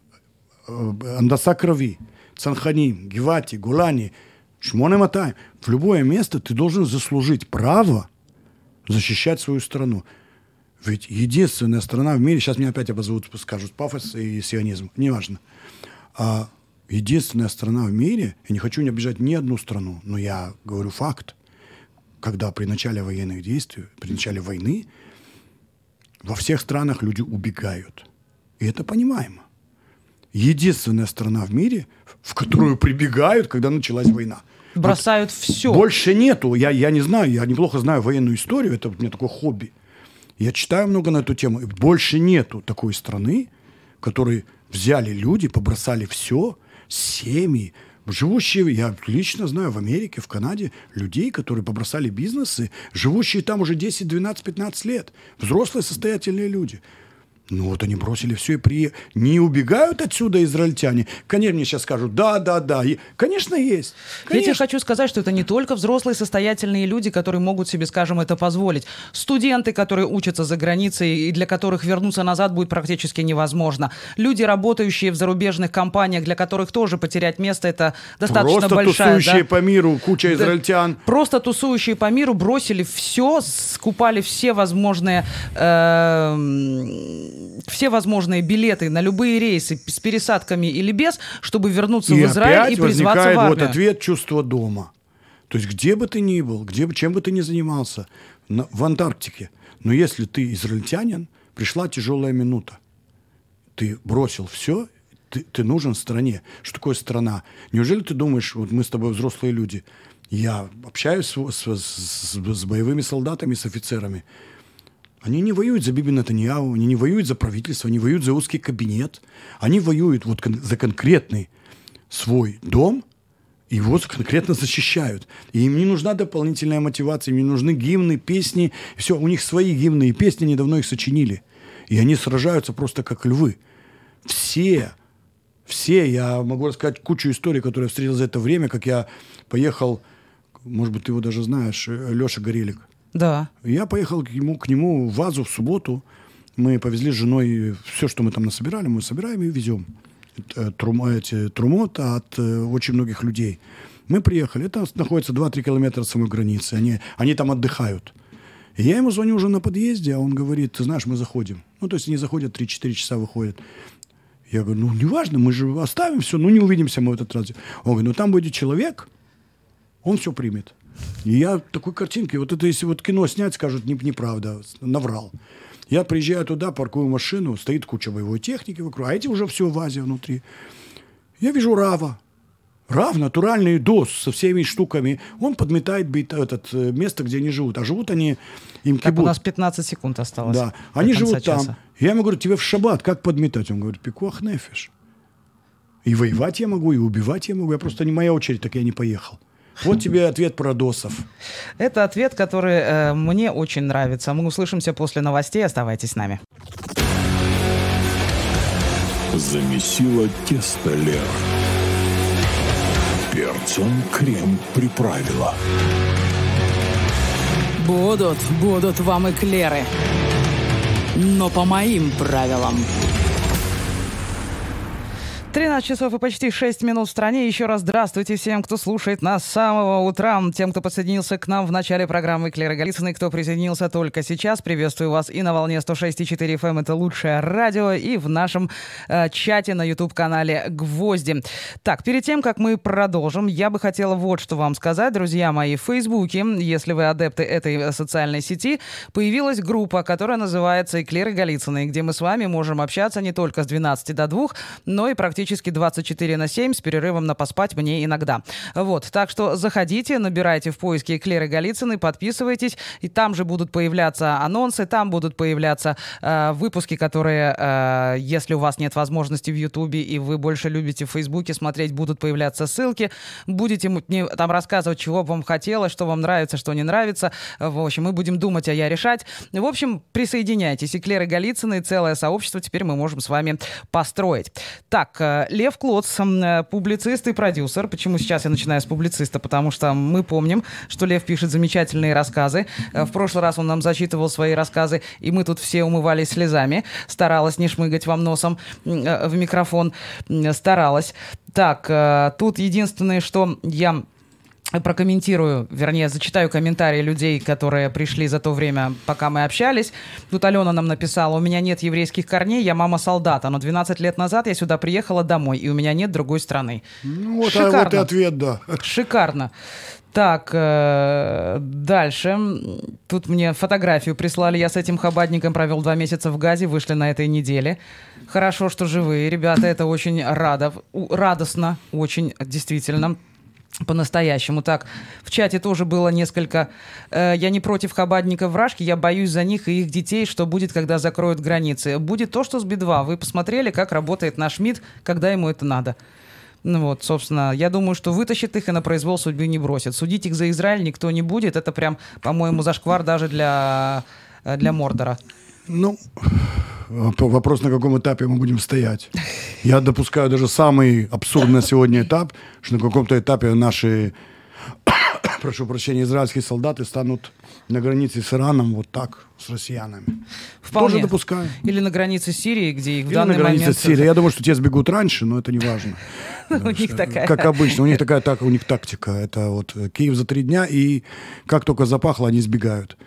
Э, Андаса крови, Цанханим, Гевати, Гулани, Шмоне Матай. В любое место ты должен заслужить право защищать свою страну. Ведь единственная страна в мире, сейчас меня опять обозовут, скажут пафос и сионизм, неважно. А единственная страна в мире, я не хочу не обижать ни одну страну, но я говорю факт, когда при начале военных действий, при начале войны, во всех странах люди убегают. И это понимаемо. единственная страна в мире, в которую прибегают, когда началась война. Бросают все. Больше нету. Я, я не знаю, я неплохо знаю военную историю, это у меня такое хобби. Я читаю много на эту тему. Больше нету такой страны, в которой взяли люди, побросали все, семьи, живущие, я лично знаю в Америке, в Канаде, людей, которые побросали бизнесы, живущие там уже 10, 12, 15 лет. Взрослые состоятельные люди. Ну вот они бросили все и при... Не убегают отсюда израильтяне? Конечно, мне сейчас скажут, да, да, да. И, конечно, есть. Я тебе Конечно. хочу сказать, что это не только взрослые состоятельные люди, которые могут себе, скажем, это позволить. Студенты, которые учатся за границей и для которых вернуться назад будет практически невозможно. Люди, работающие в зарубежных компаниях, для которых тоже потерять место это достаточно Просто большая. тусующие да? по миру, куча Да. израильтян. Просто тусующие по миру бросили все, скупали все возможные эм, все возможные билеты на любые рейсы с пересадками или без, чтобы вернуться И в Израиль и призваться возникает в вот армию. ответ чувства дома. То есть где бы ты ни был, где чем бы ты ни занимался, на- в Антарктике, но если ты израильтянин, пришла тяжелая минута. Ты бросил все, ты, ты нужен стране. Что такое страна? Неужели ты думаешь, вот мы с тобой взрослые люди, я общаюсь с, с- с- с боевыми солдатами, с офицерами, они не воюют за Биби Натаньяу, они не воюют за правительство, они воюют за узкий кабинет. Они воюют вот кон- за конкретный свой дом, его конкретно защищают. И им не нужна дополнительная мотивация, им не нужны гимны, песни. Все, у них свои гимны и песни, они давно их сочинили. И они сражаются просто как львы. Все, все, я могу рассказать кучу историй, которые я встретил за это время, как я поехал, может быть, ты его даже знаешь, Леша Горелик. Да. Я поехал к нему, к нему в Вазу в субботу. Мы повезли с женой все, что мы там насобирали, мы собираем и везем. Э, Трум, эти, трумот от э, очень многих людей. Мы приехали, это находится 2-3 километра от самой границы. Они, они там отдыхают. И я ему звоню уже на подъезде, а он говорит, ты знаешь, мы заходим. Ну, то есть они заходят, 3-4 часа выходят. Я говорю, ну, неважно, мы же оставим все, ну, не увидимся мы в этот раз. Он говорит, ну, там будет человек, он все примет. И я такой картинки, вот это если вот кино снять, скажут, не, неправда, наврал. Я приезжаю туда, паркую машину, стоит куча боевой техники вокруг, а эти уже все в Азии внутри. Я вижу Рава. Рав, натуральный дос со всеми штуками. Он подметает бит- этот, э, место, где они живут. А живут они, им Так, у кибут. нас 15 секунд осталось. Да. Они живут там. часа. Я ему говорю, тебе в шаббат как подметать? Он говорит, пикуах нефиш. И воевать я могу, и убивать я могу. Я просто не моя очередь, так я не поехал. Вот тебе ответ про досов. Это ответ, который э, мне очень нравится. Мы услышимся после новостей. Оставайтесь с нами. Замесила тесто Лера. Перцем крем приправила. Будут, будут вам эклеры. Но по моим правилам. 13 часов и почти 6 минут в стране. Еще раз здравствуйте всем, кто слушает нас с самого утра. Тем, кто подсоединился к нам в начале программы Клера Голицыной, кто присоединился только сейчас. Приветствую вас и на волне 106,4 FM. эм. Это лучшее радио. И в нашем э, чате на YouTube-канале «Гвозди». Так, перед тем, как мы продолжим, я бы хотела вот что вам сказать, друзья мои. В Фейсбуке, если вы адепты этой э, социальной сети, появилась группа, которая называется «Эклеры Голицыной», где мы с вами можем общаться не только с 12 до 2, но и практически 24 на 7 с перерывом на поспать мне иногда. Вот, так что заходите, набирайте в поиске Клеры Голицыной, подписывайтесь, и там же будут появляться анонсы, там будут появляться э, выпуски, которые, э, если у вас нет возможности в Ютубе и вы больше любите в Фейсбуке смотреть, будут появляться ссылки, будете мне там рассказывать, чего вам хотелось, что вам нравится, что не нравится. В общем, мы будем думать, а я решать. В общем, присоединяйтесь. И Клеры Голицыной, целое сообщество теперь мы можем с вами построить. Так, э, Лев Клоц, э, публицист и продюсер. Почему сейчас я начинаю с публициста? Потому что мы помним, что Лев пишет замечательные рассказы. Э, В прошлый раз он нам зачитывал свои рассказы, и мы тут все умывались слезами. Старалась не шмыгать вам носом э, в микрофон. Старалась. Так, э, тут единственное, что я прокомментирую, вернее, зачитаю комментарии людей, которые пришли за то время, пока мы общались. Тут Алена нам написала, у меня нет еврейских корней, я мама солдата, но 12 лет назад я сюда приехала домой, и у меня нет другой страны. Ну, вот, а, вот и Шикарно. ответ, да. Шикарно. Так, э, дальше. Тут мне фотографию прислали. Я с этим хабадником провел два месяца в Газе, вышли на этой неделе. Хорошо, что живые. Ребята, это очень радов, радостно, очень действительно. По-настоящему. Так, в чате тоже было несколько... э, я не против хабадников вражки, я боюсь за них и их детей, что будет, когда закроют границы. Будет то, что с Би-2. Вы посмотрели, как работает наш МИД, когда ему это надо. Ну вот, собственно, я думаю, что вытащит их и на произвол судьбы не бросит. Судить их за Израиль никто не будет. Это прям, по-моему, зашквар даже для, э, для Мордора. Ну, воп- вопрос, на каком этапе мы будем стоять. Я допускаю даже самый абсурдный на сегодня этап, что на каком-то этапе наши, прошу прощения, израильские солдаты станут на границе с Ираном вот так, с россиянами. Вполне. Тоже допускаю. Или на границе Сирии, где их в Или на данный границе момент... с Сирией. Я думаю, что те сбегут раньше, но это не важно. У них такая... Как обычно, у них такая так, у них тактика. Это вот э, Киев за три дня, и как только запахло, они сбегают.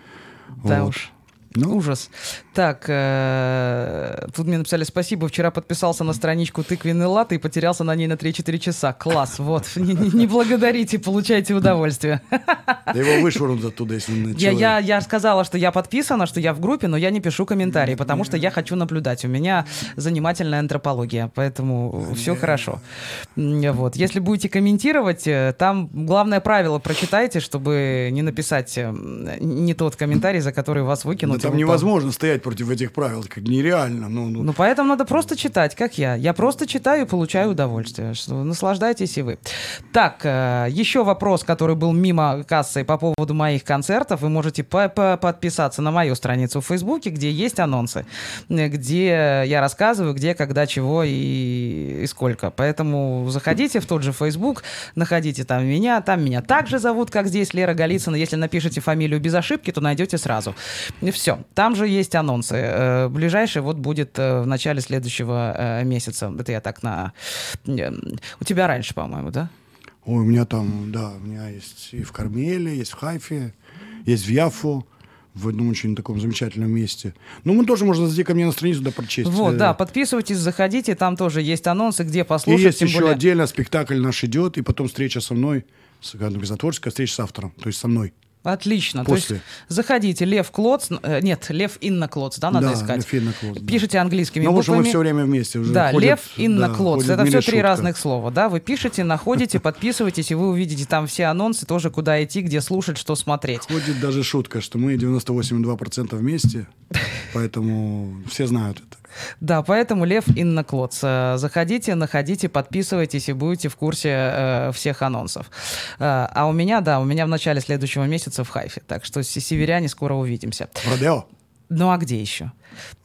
Да уж. Ну, Ужас. Так, э, тут мне написали спасибо. Вчера подписался на страничку тыквенный латы и потерялся на ней на 3-4 часа. Класс, вот. Не, не- благодарите, получайте удовольствие. да его вышвырнут оттуда, если он Я, я, я сказала, что я подписана, что я в группе, но я не пишу комментарии, потому что я хочу наблюдать. У меня занимательная антропология, поэтому все хорошо. М, Вот. Если будете комментировать, э, там главное правило прочитайте, чтобы не написать э, не тот комментарий, за который вас выкинут. Там невозможно стоять против этих правил, как нереально. Ну, ну, ну, поэтому надо просто читать, как я. Я просто читаю и получаю удовольствие. Что наслаждайтесь и вы. Так, э, еще вопрос, который был мимо кассы по поводу моих концертов. Вы можете по- по- подписаться на мою страницу в Фейсбуке, где есть анонсы, э, где я рассказываю, где, когда, чего и, и сколько. Поэтому заходите в тот же Фейсбук, находите там меня. Там меня также зовут, как здесь, Лера Голицына. Если напишите фамилию без ошибки, то найдете сразу. И все. Там же есть анонсы. Э, Ближайший вот будет э, в начале следующего э, месяца. Это я так на... У тебя раньше, по-моему, да? Ой, у меня там, да, у меня есть и в Кармеле, есть в Хайфе, есть в Яфу, в одном очень таком замечательном месте. Ну, мы тоже можно зайти ко мне на страницу, да, прочесть. Вот, да, подписывайтесь, заходите, там тоже есть анонсы, где И послушать, есть тем еще более... отдельно спектакль наш идет, и потом встреча со мной, с, не творческая встреча с автором, то есть со мной. Отлично. После. То есть заходите, Лев Клоц, э, нет, Лев Инна Клоц, да, надо Да, искать. Лев Инна Клоц, да. Пишите английскими Ну, потому что мы буквами. все время вместе уже. Да, ходят, Лев Инна да, Клоц. Это все три шутка. разных слова, да? Вы пишете, находите, подписывайтесь, и вы увидите там все анонсы, тоже куда идти, где слушать, что смотреть. Ходит даже шутка, что мы 98,2% вместе, поэтому все знают это. Да, поэтому Лев Инна Клоц. Э, Заходите, находите, подписывайтесь и будете в курсе э, всех анонсов. Э, а у меня, да, у меня в начале следующего месяца в Хайфе. Так что северяне скоро увидимся. Родео Ну а где еще?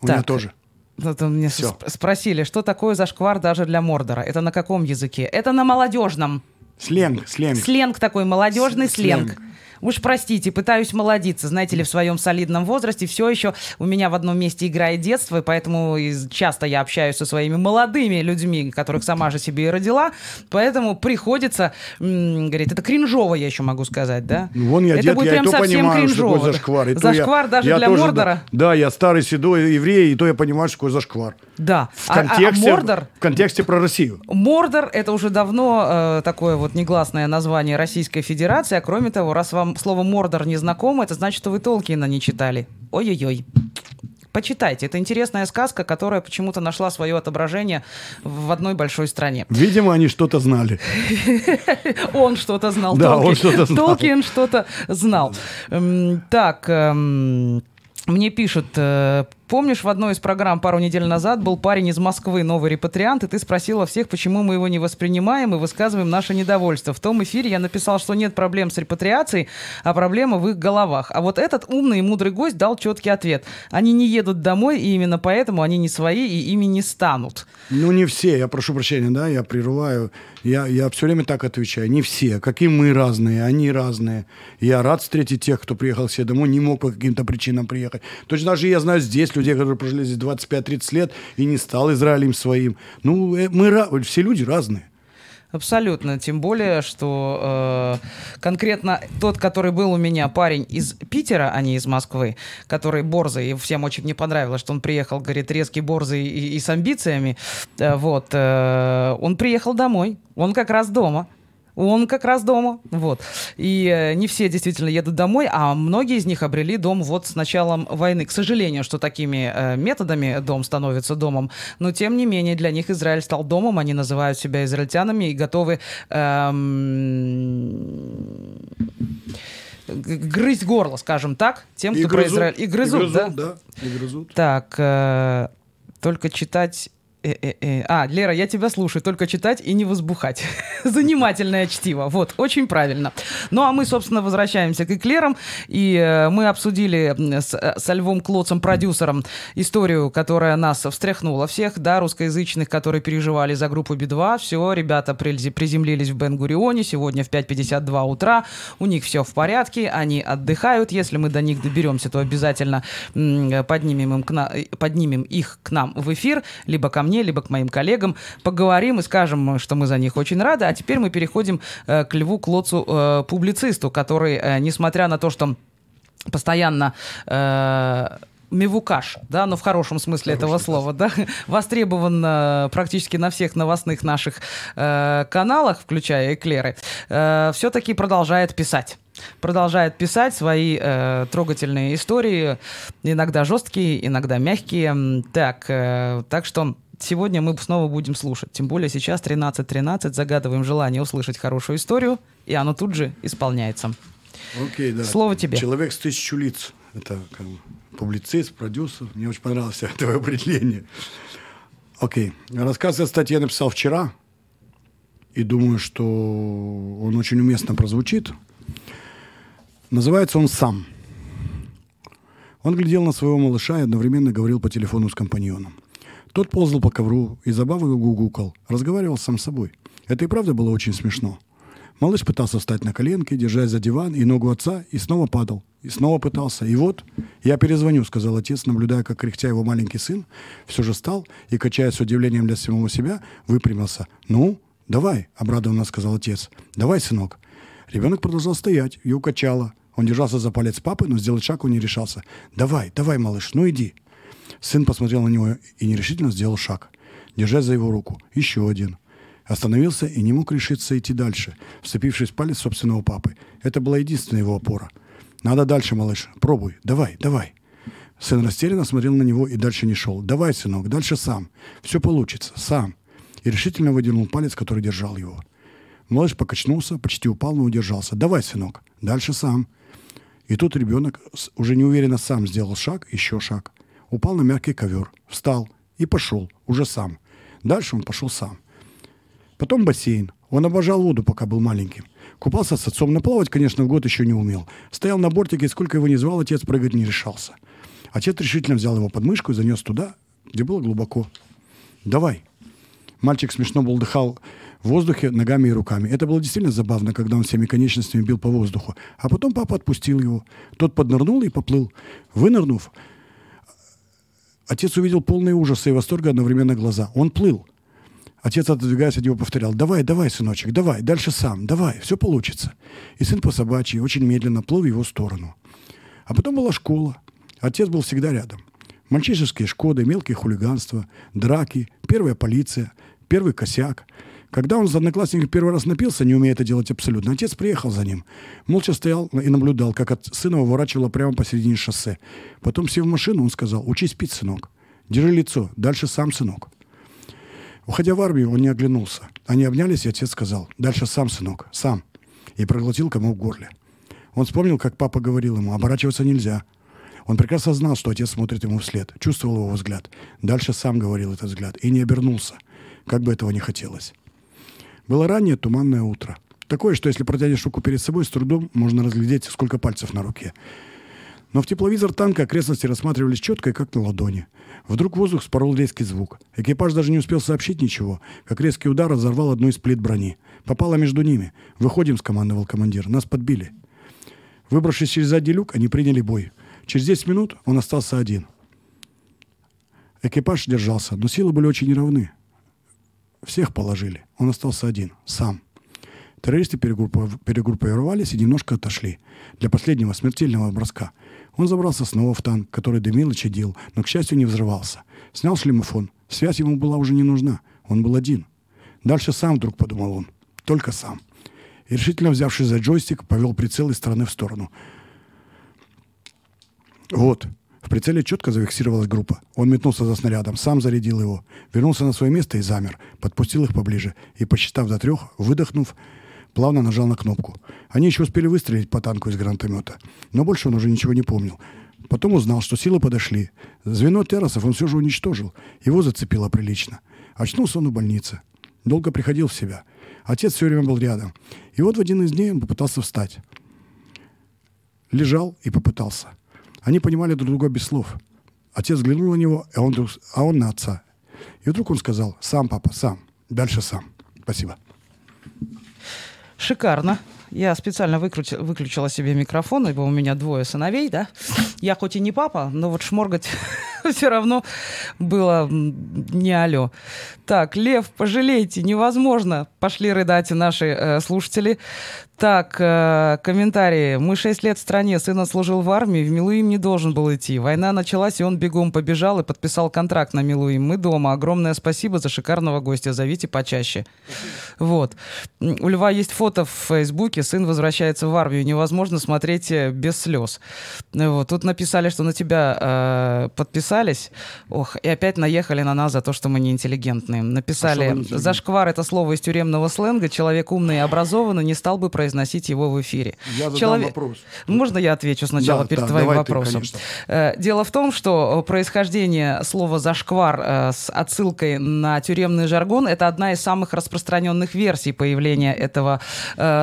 у меня тоже. Вот мне Всё. сп- спросили, что такое зашквар даже для Мордора? Это на каком языке? Это на молодежном. Сленг, сленг. Сленг такой, молодежный С- сленг. сленг. Уж простите, пытаюсь молодиться. Знаете ли, в своем солидном возрасте все еще у меня в одном месте играет детство, и поэтому часто я общаюсь со своими молодыми людьми, которых сама же себе и родила. Поэтому приходится, говорит, это кринжово, я еще могу сказать, да? Ну, Вон я это дед, будет я и прям то совсем понимаю, что кринжово. такое зашквар. И то я- Зашквар даже я для тоже, Мордора? Да, да, я старый седой еврей, и то я понимаю, что такое зашквар. Да. В А- а- а контексте, Мордор? в контексте про Россию. Мордор это уже давно э, такое вот негласное название Российской Федерации. А кроме того, раз вам слово Мордор не знакомо, это значит, что вы Толкина не читали. Ой-ой-ой. Почитайте. Это интересная сказка, которая почему-то нашла свое отображение в одной большой стране. Видимо, они что-то знали. Он что-то знал. Да, он что-то знал. Толкин что-то знал. Так, эм, мне пишут, э, помнишь, в одной из программ пару недель назад был парень из Москвы, новый репатриант, и ты спросила всех, почему мы его не воспринимаем и высказываем наше недовольство. В том эфире я написал, что нет проблем с репатриацией, а проблема в их головах. А вот этот умный и мудрый гость дал четкий ответ. Они не едут домой, и именно поэтому они не свои и ими не станут. Ну, не все, я прошу прощения, да, я прерываю. Я, я все время так отвечаю. Не все. Какие мы разные, они разные. Я рад встретить тех, кто приехал все домой, не мог по каким-то причинам приехать. Точно так же я знаю здесь людей, которые прожили здесь 25-30 лет и не стал Израилем своим. Ну, э, мы все люди разные. Абсолютно. Тем более, что э, конкретно тот, который был у меня парень из Питера, а не из Москвы, который борзый, и всем очень не понравилось, что он приехал, говорит, резкий борзый и, и с амбициями. Э, вот. э, он приехал домой. Он как раз дома. Он как раз дома. Вот. И э, не все действительно едут домой, а многие из них обрели дом вот с началом войны. К сожалению, что такими э, методами дом становится домом. Но тем не менее, для них Израиль стал домом. Они называют себя израильтянами и готовы эм, грызть горло, скажем так, тем, И кто про грызут, Израиль. И грызут, и да? да. И грызут. Так, э, только читать... э, э, э. А, Лера, я тебя слушаю, только читать и не возбухать. Занимательное чтиво. Вот, очень правильно. Ну, а мы, собственно, возвращаемся к эклерам. И э, мы обсудили с, э, со Львом Клоцем, продюсером, историю, которая нас встряхнула всех, да, русскоязычных, которые переживали за группу Би-2. Все, ребята приземлились в Бен-Гурионе сегодня в 5.52 утра. У них все в порядке, они отдыхают. Если мы до них доберемся, то обязательно м, поднимем, им к на- поднимем их к нам в эфир, либо ко мне, либо к моим коллегам. Поговорим и скажем, что мы за них очень рады. А теперь мы переходим э, к Льву Клоцу, э, публицисту, который, э, несмотря на то, что постоянно э, мевукаш, да, но в хорошем смысле этого слова, да, востребован э, практически на всех новостных наших э, каналах, включая эклеры, все-таки продолжает писать. Продолжает писать свои э, трогательные истории, иногда жесткие, иногда мягкие. Так, э, так что сегодня мы снова будем слушать. Тем более сейчас 13.13, загадываем желание услышать хорошую историю, и оно тут же исполняется. Окей, да. Слово тебе. Человек с тысячу лиц. Это как бы публицист, продюсер. Мне очень понравилось это определение. Окей. Рассказ о статье я написал вчера. И думаю, что он очень уместно прозвучит. Называется он «Сам». Он глядел на своего малыша и одновременно говорил по телефону с компаньоном. Тот ползал по ковру и забавой гугукал, разговаривал сам с собой. Это и правда было очень смешно. Малыш пытался встать на коленки, держась за диван и ногу отца, и снова падал. И снова пытался. И вот, я перезвоню, сказал отец, наблюдая, как кряхтя его маленький сын все же встал и, качая с удивлением для самого себя, выпрямился. «Ну, давай», — обрадованно сказал отец. «Давай, сынок». Ребенок продолжал стоять, ее качало. Он держался за палец папы, но сделать шаг он не решался. «Давай, давай, малыш, ну иди». Сын посмотрел на него и нерешительно сделал шаг, держась за его руку. Еще один. Остановился и не мог решиться идти дальше, вцепившись в палец собственного папы. Это была единственная его опора. «Надо дальше, малыш. Пробуй. Давай, давай». Сын растерянно смотрел на него и дальше не шел. «Давай, сынок, дальше сам. Все получится. Сам». И решительно выдернул палец, который держал его. Малыш покачнулся, почти упал, но удержался. «Давай, сынок, дальше сам». И тут ребенок уже неуверенно сам сделал шаг, еще шаг. Упал на мягкий ковер, встал и пошел, уже сам. Дальше он пошел сам. Потом бассейн. Он обожал воду, пока был маленьким. Купался с отцом, но плавать, конечно, в год еще не умел. Стоял на бортике, сколько его ни звал, отец прыгать не решался. Отец решительно взял его под мышку и занес туда, где было глубоко. «Давай». Мальчик смешно булдыхал в воздухе ногами и руками. Это было действительно забавно, когда он всеми конечностями бил по воздуху. А потом папа отпустил его. Тот поднырнул и поплыл. Вынырнув, отец увидел полные ужаса и восторга одновременно глаза. Он плыл. Отец, отодвигаясь от него, повторял, «Давай, давай, сыночек, давай, дальше сам, давай, все получится». И сын по собачьи очень медленно плыл в его сторону. А потом была школа. Отец был всегда рядом. Мальчишеские шкоды, мелкие хулиганства, драки, первая полиция, первый косяк. Когда он с одноклассником первый раз напился, не умея это делать абсолютно, отец приехал за ним. Молча стоял и наблюдал, как от сына выворачивало прямо посередине шоссе. Потом, сев в машину, он сказал, «Учись пить, сынок. Держи лицо, дальше сам, сынок». Уходя в армию, он не оглянулся. Они обнялись, и отец сказал, «Дальше сам, сынок, сам». И проглотил комок в горле. Он вспомнил, как папа говорил ему, оборачиваться нельзя. Он прекрасно знал, что отец смотрит ему вслед, чувствовал его взгляд. Дальше сам говорил этот взгляд и не обернулся, как бы этого не хотелось. Было раннее туманное утро. Такое, что если протянешь руку перед собой, с трудом можно разглядеть, сколько пальцев на руке. Но в тепловизор танка окрестности рассматривались четко и как на ладони. Вдруг воздух спорол резкий звук. Экипаж даже не успел сообщить ничего, как резкий удар разорвал одну из плит брони. Попало между ними. «Выходим», — скомандовал командир. «Нас подбили». Выбравшись через задний люк, они приняли бой. Через 10 минут он остался один. Экипаж держался, но силы были очень неравны. Всех положили. Он остался один, сам. Террористы перегруппов- перегруппировались и немножко отошли для последнего смертельного броска. Он забрался снова в танк, который дымил и чадил, но, к счастью, не взрывался. Снял шлемофон. Связь ему была уже не нужна. Он был один. Дальше сам вдруг подумал он. Только сам. и, решительно взявшись за джойстик, повел прицел из стороны в сторону. Вот. В прицеле четко зафиксировалась группа. Он метнулся за снарядом, сам зарядил его, вернулся на свое место и замер, подпустил их поближе и, посчитав до трех, выдохнув, плавно нажал на кнопку. Они еще успели выстрелить по танку из гранатомета, но больше он уже ничего не помнил. Потом узнал, что силы подошли. Звено террасов он все же уничтожил. Его зацепило прилично. Очнулся он в больнице. Долго приходил в себя. Отец все время был рядом. И вот в один из дней он попытался встать. Лежал и попытался. Они понимали друг друга без слов. Отец взглянул на него, а он, вдруг- а он на отца. И вдруг он сказал, сам, папа, сам. Дальше сам. Спасибо. Шикарно. Я специально выкрути- выключила себе микрофон, ибо у меня двое сыновей, да. Я хоть и не папа, но вот шморгать все равно было не алё. Так, Лев, пожалейте, невозможно. Пошли рыдать и наши э, слушатели. Так, э, комментарии. Мы шесть лет в стране, сын отслужил в армии, в Милуим не должен был идти. Война началась, и он бегом побежал и подписал контракт на Милуим. Мы дома. Огромное спасибо за шикарного гостя. Зовите почаще. Вот. У Льва есть фото в Фейсбуке. Сын возвращается в армию. Невозможно смотреть э, без слез. Вот. Тут написали, что на тебя э, подписались. Ох, и опять наехали на нас за то, что мы неинтеллигентные. А Написали, неинтеллигентные? зашквар это слово из тюремного сленга. Человек умный и образованный не стал бы произносить его в эфире. Я задам вопрос. Можно я отвечу сначала Да, перед да, твоим ты, вопросом? конечно. Э, Дело в том, что э, происхождение слова «зашквар» э, с отсылкой на тюремный жаргон — это одна из самых распространенных версий появления этого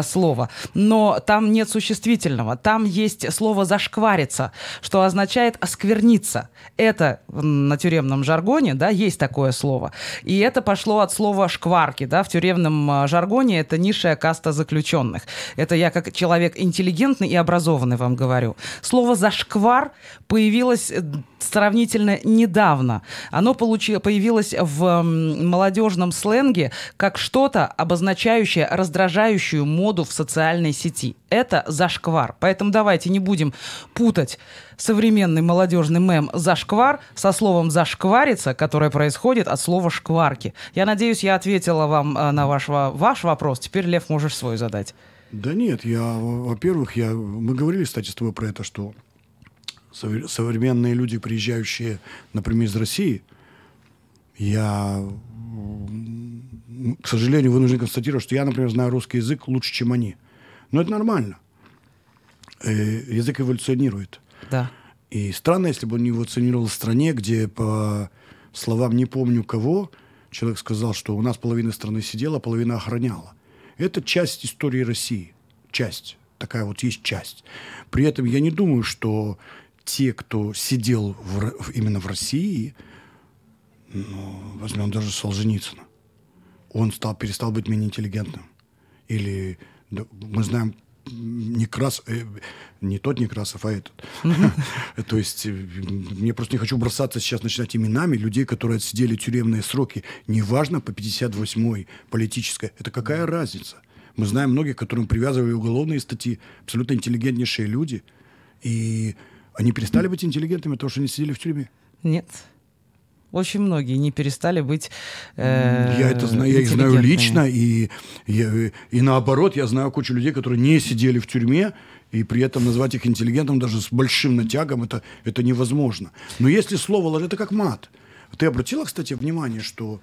слова. Но там нет существительного. Там есть слово «зашквариться», что означает «оскверниться». Это м, на тюремном жаргоне, да, есть такое слово. И это пошло от слова «шкварки», да, в тюремном э, жаргоне это низшая каста заключенных. Это я как человек интеллигентный и образованный вам говорю. Слово «зашквар» появилось э, сравнительно недавно. Оно получи- появилось в молодежном сленге как что-то, обозначающее раздражающую моду в социальной сети. Это зашквар. Поэтому давайте не будем путать современный молодежный мем «зашквар» со словом «зашквариться», которое происходит от слова «шкварки». Я надеюсь, я ответила вам э, на ваш, ваш вопрос. Теперь, Лев, можешь свой задать. Да нет, я, во- во-первых, я, мы говорили, кстати, с тобой про это, что совре- современные люди, приезжающие, например, из России, я, к сожалению, вынужден констатировать, что я, например, знаю русский язык лучше, чем они. Но это нормально. Э, язык эволюционирует. Да. И странно, если бы он не эволюционировал в стране, где по словам не помню кого, человек сказал, что у нас половина страны сидела, половина охраняла. Это часть истории России. Часть. Такая вот есть часть. При этом я не думаю, что те, кто сидел в именно в России, ну, возьмем даже Солженицына, он стал, перестал быть менее интеллигентным. Или мы знаем Некрас, э, не тот Некрасов, а этот. То есть э, мне просто не хочу бросаться сейчас начинать именами людей, которые отсидели тюремные сроки. Неважно, по 58-й политической. Это какая разница? Мы знаем многих, которым привязывали уголовные статьи, абсолютно интеллигентнейшие люди. И они перестали быть интеллигентными, потому что они сидели в тюрьме. Нет. Очень многие не перестали быть э, Я это знаю, я их знаю лично, и, я- и наоборот, я знаю кучу людей, которые не сидели в тюрьме, и при этом назвать их интеллигентом даже с большим натягом это, это невозможно. Но если слово ложь, это как мат. Ты обратила, кстати, внимание, что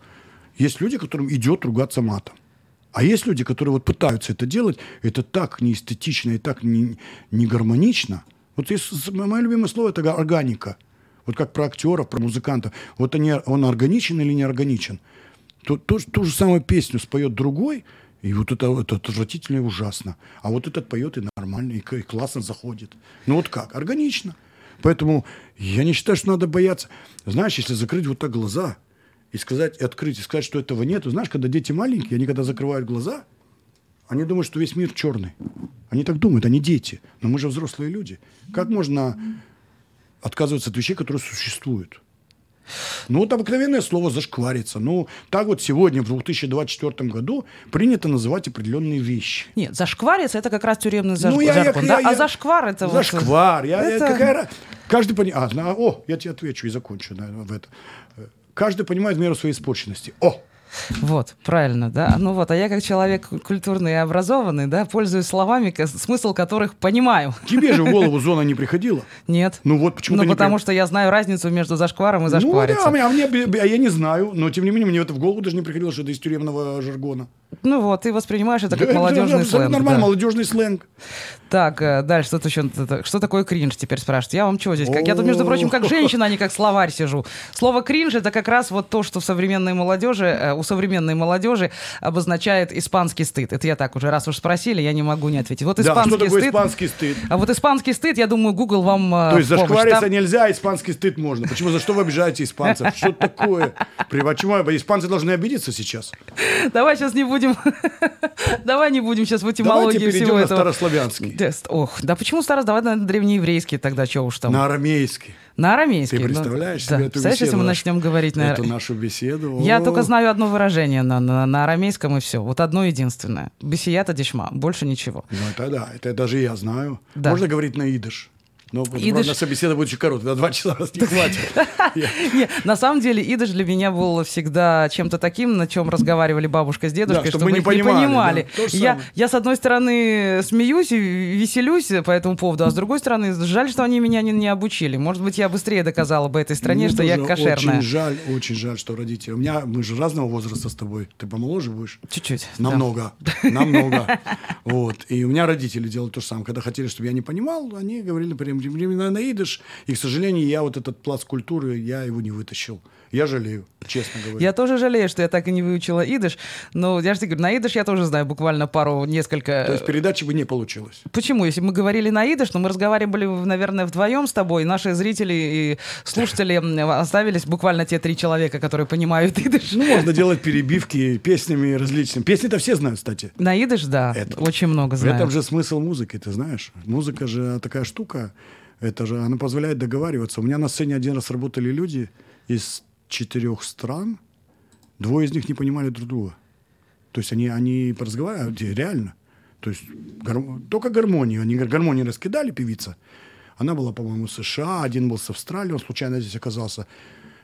есть люди, которым идет ругаться матом. А есть люди, которые вот пытаются это делать, это так неэстетично и так не, не гармонично. Вот есть, мое любимое слово – это органика. Вот как про актеров, про музыкантов. Вот они, он органичен или не органичен. То, то- ту же самую песню споет другой, и вот это, это отвратительно и ужасно. А вот этот поет и нормально, и, и классно заходит. Ну вот как? Органично. Поэтому я не считаю, что надо бояться. Знаешь, если закрыть вот так глаза и сказать, и открыть, и сказать, что этого нет, знаешь, когда дети маленькие, они когда закрывают глаза, они думают, что весь мир черный. Они так думают, они дети. Но мы же взрослые люди. Как можно отказываться от вещей, которые существуют? Ну, вот обыкновенное слово «зашквариться». Ну, так вот сегодня, в 2024 году, принято называть определенные вещи. Нет, зашквариться это как раз тюремный заш... Ну, я- я- жаргон, я- да? а я- зашквар это вот- Зашквар. Я, я- это- какая ра- Каждый понимает... А, о, я тебе отвечу и закончу наверное, в это. Каждый понимает меру своей испорченности. О, Вот, правильно, да. Ну вот, а я как человек культурный и образованный, да, пользуюсь словами, смысл которых понимаю. Тебе же в голову зона не приходила. Нет. Ну вот почему Ну, потому при- что я знаю разницу между зашкваром и Ну зашквариться. да, а мне, а я не знаю, но тем не менее мне это в голову даже не приходило, что это из тюремного жаргона. Ну вот, ты воспринимаешь это Да, как молодежный абсолютно сленг. нормально, да. молодежный сленг. Так, э, дальше, что еще? Что такое кринж теперь спрашивают? Я вам что здесь? Как, я тут, между прочим, как женщина, а не как словарь сижу. Слово кринж это как раз вот то, что в современной молодежи, э, у современной молодежи обозначает испанский стыд. Это я так уже, раз уж спросили, я не могу не ответить. Вот Да, испанский что такое стыд. испанский стыд? А вот испанский стыд, я думаю, Google вам э, То есть зашквариться Там- нельзя, испанский стыд можно. Почему? За что вы обижаете испанцев? Что такое? Почему испанцы должны обидеться сейчас? Давай сейчас не будем... Давай не будем сейчас в Давайте этимологии перейдем всего на этого. старославянский, Да, ст- Ох, да почему старос? Давай на древнееврейский тогда, что уж там. на арамейский. На арамейский. Ты ну, представляешь да. себе эту Представляешь, если беседу мы нашу? начнем говорить на... Эту нашу беседу. Я О, только знаю одно выражение на, на, на арамейском, и все. Вот одно единственное. Бесията дешма. Больше ничего. Ну это да, это даже я знаю. Да. Можно говорить на идыш. Но вот, Идыш- правда, беседа будет очень короткая, на два часа нас не хватит. На самом деле, идыш для меня был всегда чем-то таким, на чем разговаривали бабушка с дедушкой, чтобы мы не понимали, я, с одной стороны, смеюсь и веселюсь по этому поводу, а с другой стороны, жаль, что они меня не, обучили. Может быть, я быстрее доказала бы этой стране, что я кошерная. Очень жаль, очень жаль, что родители. У меня мы же разного возраста с тобой. Ты помоложе будешь? Чуть-чуть. Намного, намного. Вот. И у меня родители делали то же самое. Когда хотели, чтобы я не понимал, они говорили прям именно на идыш. И, к сожалению, я вот этот пласт культуры, я его не вытащил. Я жалею, честно говоря. Я тоже жалею, что я так и не выучила идыш, но я же тебе говорю, на идыш я тоже знаю буквально пару, несколько... То есть передачи бы не получилось. Почему? Если бы мы говорили на идыш, но мы разговаривали, наверное, вдвоем с тобой, наши зрители и слушатели оставились буквально те три человека, которые понимают идыш. Ну, можно делать перебивки песнями различными. Песни-то все знают, кстати. На идыш, да, Это- очень много В знаю. этом же смысл музыки, ты знаешь. Музыка же такая штука. Это же, она позволяет договариваться. У меня на сцене один раз работали люди из четырех стран. Двое из них не понимали друг друга. То есть они, они поразговаривали, реально. То есть гарм- только гармонию. Они гар- гармонию раскидали, певица. Она была, по-моему, из США, один был с Австралии, он случайно здесь оказался.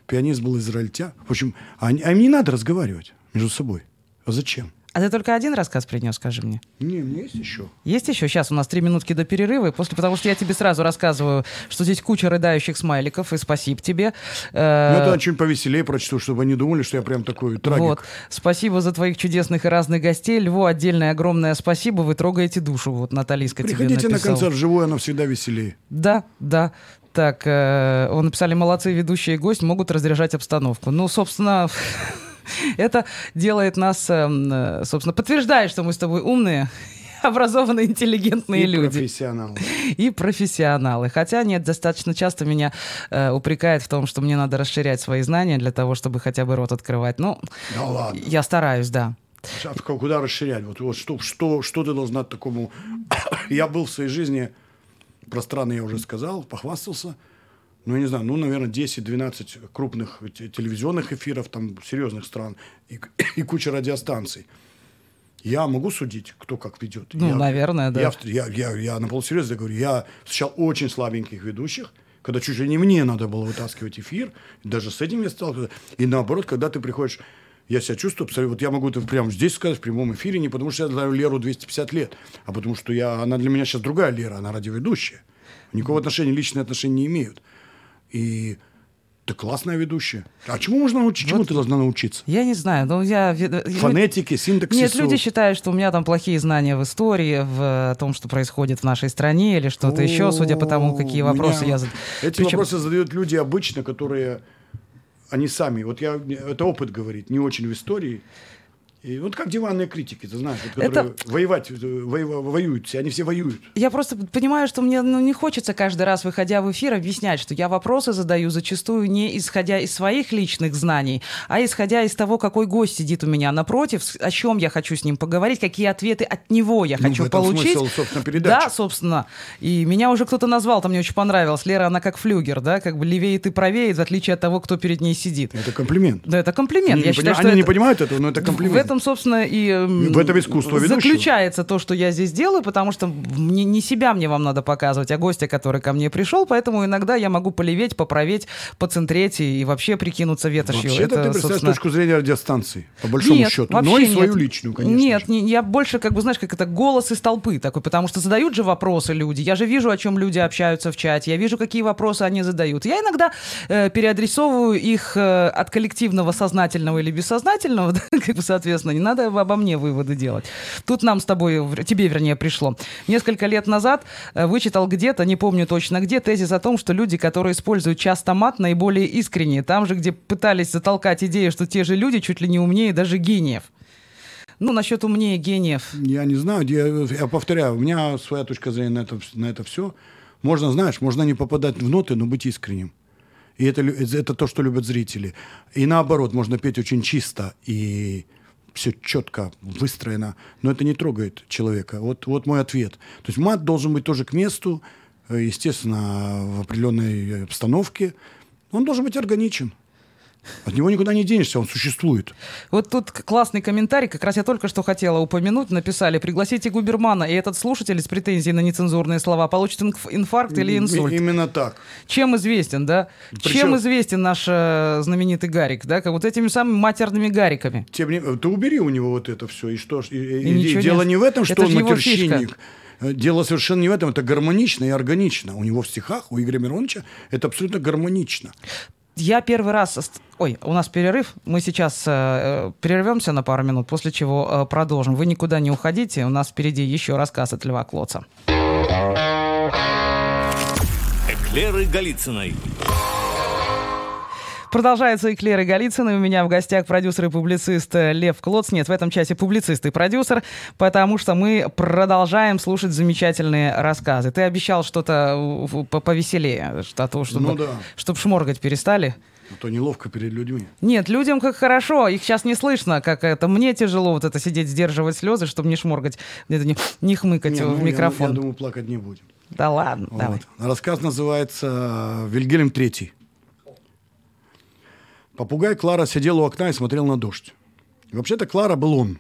Пианист был израильтя. В общем, они- а им не надо разговаривать между собой. А зачем? А ты только один рассказ принес, скажи мне? Не, у меня есть еще. Есть еще? Сейчас у нас три минутки до перерыва, и после, потому что я тебе сразу рассказываю, что здесь куча рыдающих смайликов, и спасибо тебе. Э, Ну, это что-нибудь повеселее прочту, чтобы они думали, что я прям такой трагик. Вот. Спасибо за твоих чудесных и разных гостей. Льву отдельное огромное спасибо. Вы трогаете душу. Вот Наталиска тебе Приходите на концерт живой, оно всегда веселее. Да, да. Так, э, он написали, молодцы ведущие и гость могут разряжать обстановку. Ну, собственно, это делает нас, эм, э, собственно, подтверждает, что мы с тобой умные, образованные, интеллигентные И люди. профессионал. И профессионалы. Хотя нет, достаточно часто меня э, упрекает в том, что мне надо расширять свои знания для того, чтобы хотя бы рот открывать. Ну, Да ладно. я стараюсь, да. А куда расширять? Вот, вот что, что, что ты должна такому... я был в своей жизни, про страны я уже сказал, похвастался. Ну, я не знаю, ну, наверное, 10-12 крупных те- телевизионных эфиров, там, серьезных стран и, и куча радиостанций. Я могу судить, кто как ведет. Ну, Я- наверное, да. Я, я, я, я на полусерьезно говорю, я встречал очень слабеньких ведущих, когда чуть ли не мне надо было вытаскивать эфир, даже с этим я сталкивался. И наоборот, когда ты приходишь, я себя чувствую, абсолютно- вот я могу это прямо здесь сказать, в прямом эфире, не потому что я знаю Леру 250 лет, а потому что я, она для меня сейчас другая Лера, она радиоведущая. Никакого отношения, личные отношения не имеют. И ты классная ведущая. А чему можно научиться? Чему ты должна научиться? Я не знаю, но я... э, Фонетике, синтаксису. Нет, люди считают, что у меня там плохие знания в истории, в э, том, что происходит в нашей стране или что-то еще, судя по тому, какие вопросы меня я... зад- Эти Причем- вопросы задают люди обычно, которые они сами. Вот я это опыт говорит, не очень в истории. И вот как диванные критики, ты знаешь, вот, которые воевать, э, воева- воюют, они все воюют. Я просто понимаю, что мне ну, не хочется каждый раз, выходя в эфир, объяснять, что я вопросы задаю зачастую не исходя из своих личных знаний, а исходя из того, какой гость сидит у меня напротив, о чем я хочу с ним поговорить, какие ответы от него я Ну, хочу в этом получить. смысл, собственно, передачи. Да, собственно. И меня уже кто-то назвал, там мне очень понравилось. Лера, она как флюгер, да, как бы левее и правее, в отличие от того, кто перед ней сидит. Это комплимент. Да, это комплимент. Они, я не, считаю, пони- что они не это- понимают этого, но это комплимент. В этом этом, собственно, и м, В этом искусство ведущего. заключается то, что я здесь делаю, потому что мне, не себя мне вам надо показывать, а гостя, который ко мне пришел, поэтому иногда я могу полеветь, поправить, поцентреть и, и вообще прикинуться ветошью. Вообще-то Это, ты представляешь собственно, точку зрения радиостанции, по большому нет, счету. Но и свою нет. личную, конечно. Нет, же. не- я больше, как бы, знаешь, как это голос из толпы такой, потому что задают же вопросы люди. Я же вижу, о чем люди общаются в чате, я вижу, какие вопросы они задают. Я иногда э, переадресовываю их э, от коллективного сознательного или бессознательного, да, как бы, соответственно, не надо обо мне выводы делать. Тут нам с тобой, тебе, вернее, пришло. Несколько лет назад э, вычитал где-то, не помню точно где, тезис о том, что люди, которые используют часто мат, наиболее искренние. Там же, где пытались затолкать идею, что те же люди чуть ли не умнее даже гениев. Ну, насчет умнее гениев. Я не знаю, я, я повторяю, у меня своя точка зрения на это, на это все. Можно, знаешь, можно не попадать в ноты, но быть искренним. И это, это то, что любят зрители. И наоборот, можно петь очень чисто и все четко, выстроено, но это не трогает человека. Вот, вот мой ответ. То есть мат должен быть тоже к месту, э, естественно, в определенной обстановке. Он должен быть органичен. От него никуда не денешься, он существует. Вот тут классный комментарий, как раз я только что хотела упомянуть, написали, пригласите Губермана, и этот слушатель с претензией на нецензурные слова получит инф- инфаркт или инсульт. Именно так. Чем известен, да? Причем- Чем известен наш э, знаменитый Гарик, да? Как вот этими самыми матерными Гариками. Тем не ты убери у него вот это все. И что ж, и- и- И дело не- не в этом, что Это он матерщинник. Э, Дело совершенно не в этом. Это гармонично и органично. У него в стихах, у Игоря Мироновича, это абсолютно гармонично. Я первый раз... Ой, у нас перерыв. Мы сейчас э, э, прервемся на пару минут, после чего э, продолжим. Вы никуда не уходите. У нас впереди еще рассказ от Льва Клоца. Эклеры Голицыной. Продолжается Эклеры Голицын, и у меня в гостях продюсер и публицист э, Лев Клоц. Нет, в этом часе публицист и продюсер, потому что мы продолжаем слушать замечательные рассказы. Ты обещал что-то э, по- повеселее, что-то, чтобы, Ну да. чтобы шморгать перестали. А то неловко перед людьми. Нет, людям как хорошо, их сейчас не слышно, как это. Мне тяжело вот это сидеть, сдерживать слезы, чтобы не шморгать, где-то не, не хмыкать Не, в ну, я- микрофон. Я, думаю, плакать не будем. Да ладно, давай. Вот. Рассказ называется «Вильгельм III». Попугай Клара сидел у окна и смотрел на дождь. Вообще-то Клара был он.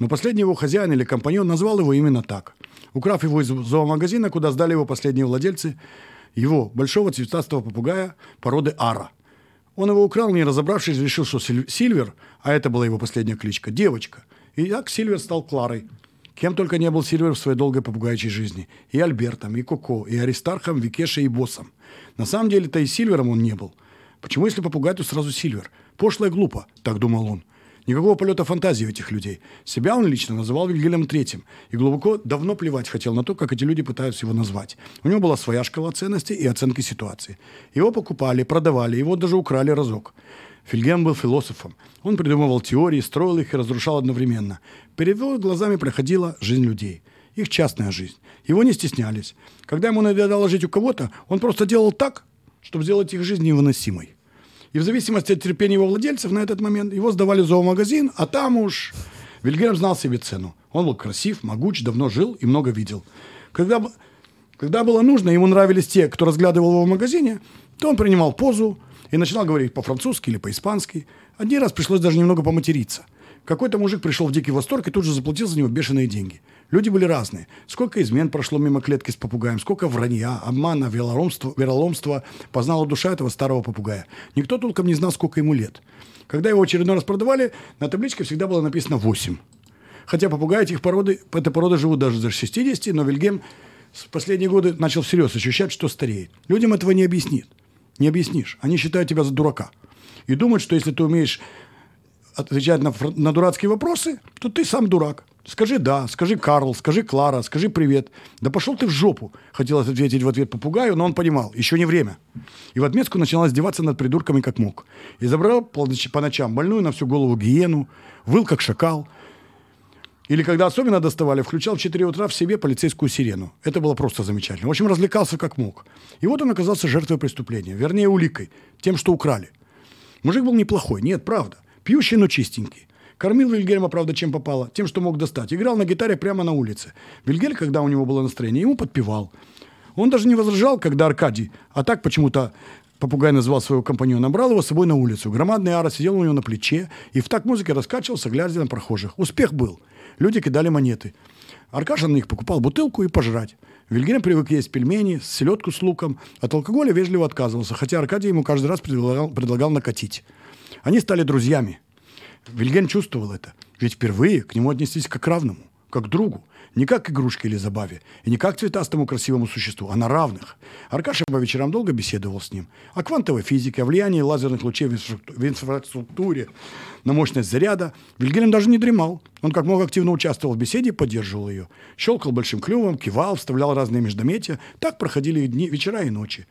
Но последний его хозяин или компаньон назвал его именно так. Украв его из зоомагазина, куда сдали его последние владельцы, его, большого цветастого попугая породы Ара. Он его украл, не разобравшись, решил, что Силь- Сильвер, а это была его последняя кличка, девочка. И так Сильвер стал Кларой. Кем только не был Сильвер в своей долгой попугайчей жизни. И Альбертом, и Коко, и Аристархом, Викешей и Боссом. На самом деле-то и Сильвером он не был. Почему, если попугай, то сразу Сильвер? Пошло и глупо, так думал он. Никакого полета фантазии у этих людей. Себя он лично называл Вильгельмом Третьим. И глубоко давно плевать хотел на то, как эти люди пытаются его назвать. У него была своя шкала ценностей и оценки ситуации. Его покупали, продавали, его даже украли разок. Вильгельм был философом. Он придумывал теории, строил их и разрушал одновременно. Перед его глазами проходила жизнь людей. Их частная жизнь. Его не стеснялись. Когда ему надоедало жить у кого-то, он просто делал так, чтобы сделать их жизнь невыносимой. И в зависимости от терпения его владельцев на этот момент его сдавали в зоомагазин, а там уж Вильгельм знал себе цену. Он был красив, могуч, давно жил и много видел. Когда, когда было нужно, ему нравились те, кто разглядывал его в магазине, то он принимал позу и начинал говорить по-французски или по-испански. Один раз пришлось даже немного поматериться. Какой-то мужик пришел в дикий восторг и тут же заплатил за него бешеные деньги. Люди были разные. Сколько измен прошло мимо клетки с попугаем, сколько вранья, обмана, вероломства, вероломства познала душа этого старого попугая. Никто толком не знал, сколько ему лет. Когда его очередной раз продавали, на табличке всегда было написано 8. Хотя попугаи этих породы, этой породы живут даже до 60, но Вильгельм в последние годы начал всерьез ощущать, что стареет. Людям этого не объяснит. Не объяснишь. Они считают тебя за дурака. И думают, что если ты умеешь отвечать на, на дурацкие вопросы, то ты сам дурак. Скажи «да», скажи «Карл», скажи «Клара», скажи «привет». Да пошел ты в жопу, хотелось ответить в ответ попугаю, но он понимал, еще не время. И в отместку начинал издеваться над придурками как мог. И забрал по ночам больную на всю голову гиену, выл как шакал. Или когда особенно доставали, включал в 4 утра в себе полицейскую сирену. Это было просто замечательно. В общем, развлекался как мог. И вот он оказался жертвой преступления, вернее, уликой, тем, что украли. Мужик был неплохой, нет, правда. Пьющий, но чистенький. Кормил Вильгельма, правда, чем попало, тем, что мог достать. Играл на гитаре прямо на улице. Вильгель, когда у него было настроение, ему подпевал. Он даже не возражал, когда Аркадий, а так почему-то Попугай называл своего компаньона, брал его с собой на улицу. Громадный ара сидел у него на плече и в так музыке раскачивался, глядя на прохожих. Успех был. Люди кидали монеты. Аркаша на них покупал бутылку и пожрать. Вильгельм привык есть пельмени, селедку с луком. От алкоголя вежливо отказывался, хотя Аркадий ему каждый раз предлагал, предлагал накатить. Они стали друзьями. Вильгельм чувствовал это. Ведь впервые к нему отнеслись как к равному, как к другу. Не как к игрушке или забаве, и не как к цветастому красивому существу, а на равных. Аркаша по вечерам долго беседовал с ним. О квантовой физике, о влиянии лазерных лучей в инфраструкту- в инфраструктуре, на мощность заряда. Вильгельм даже не дремал. Он как мог активно участвовал в беседе и поддерживал ее. Щелкал большим клювом, кивал, вставлял разные междометия. Так проходили дни, вечера и ночи.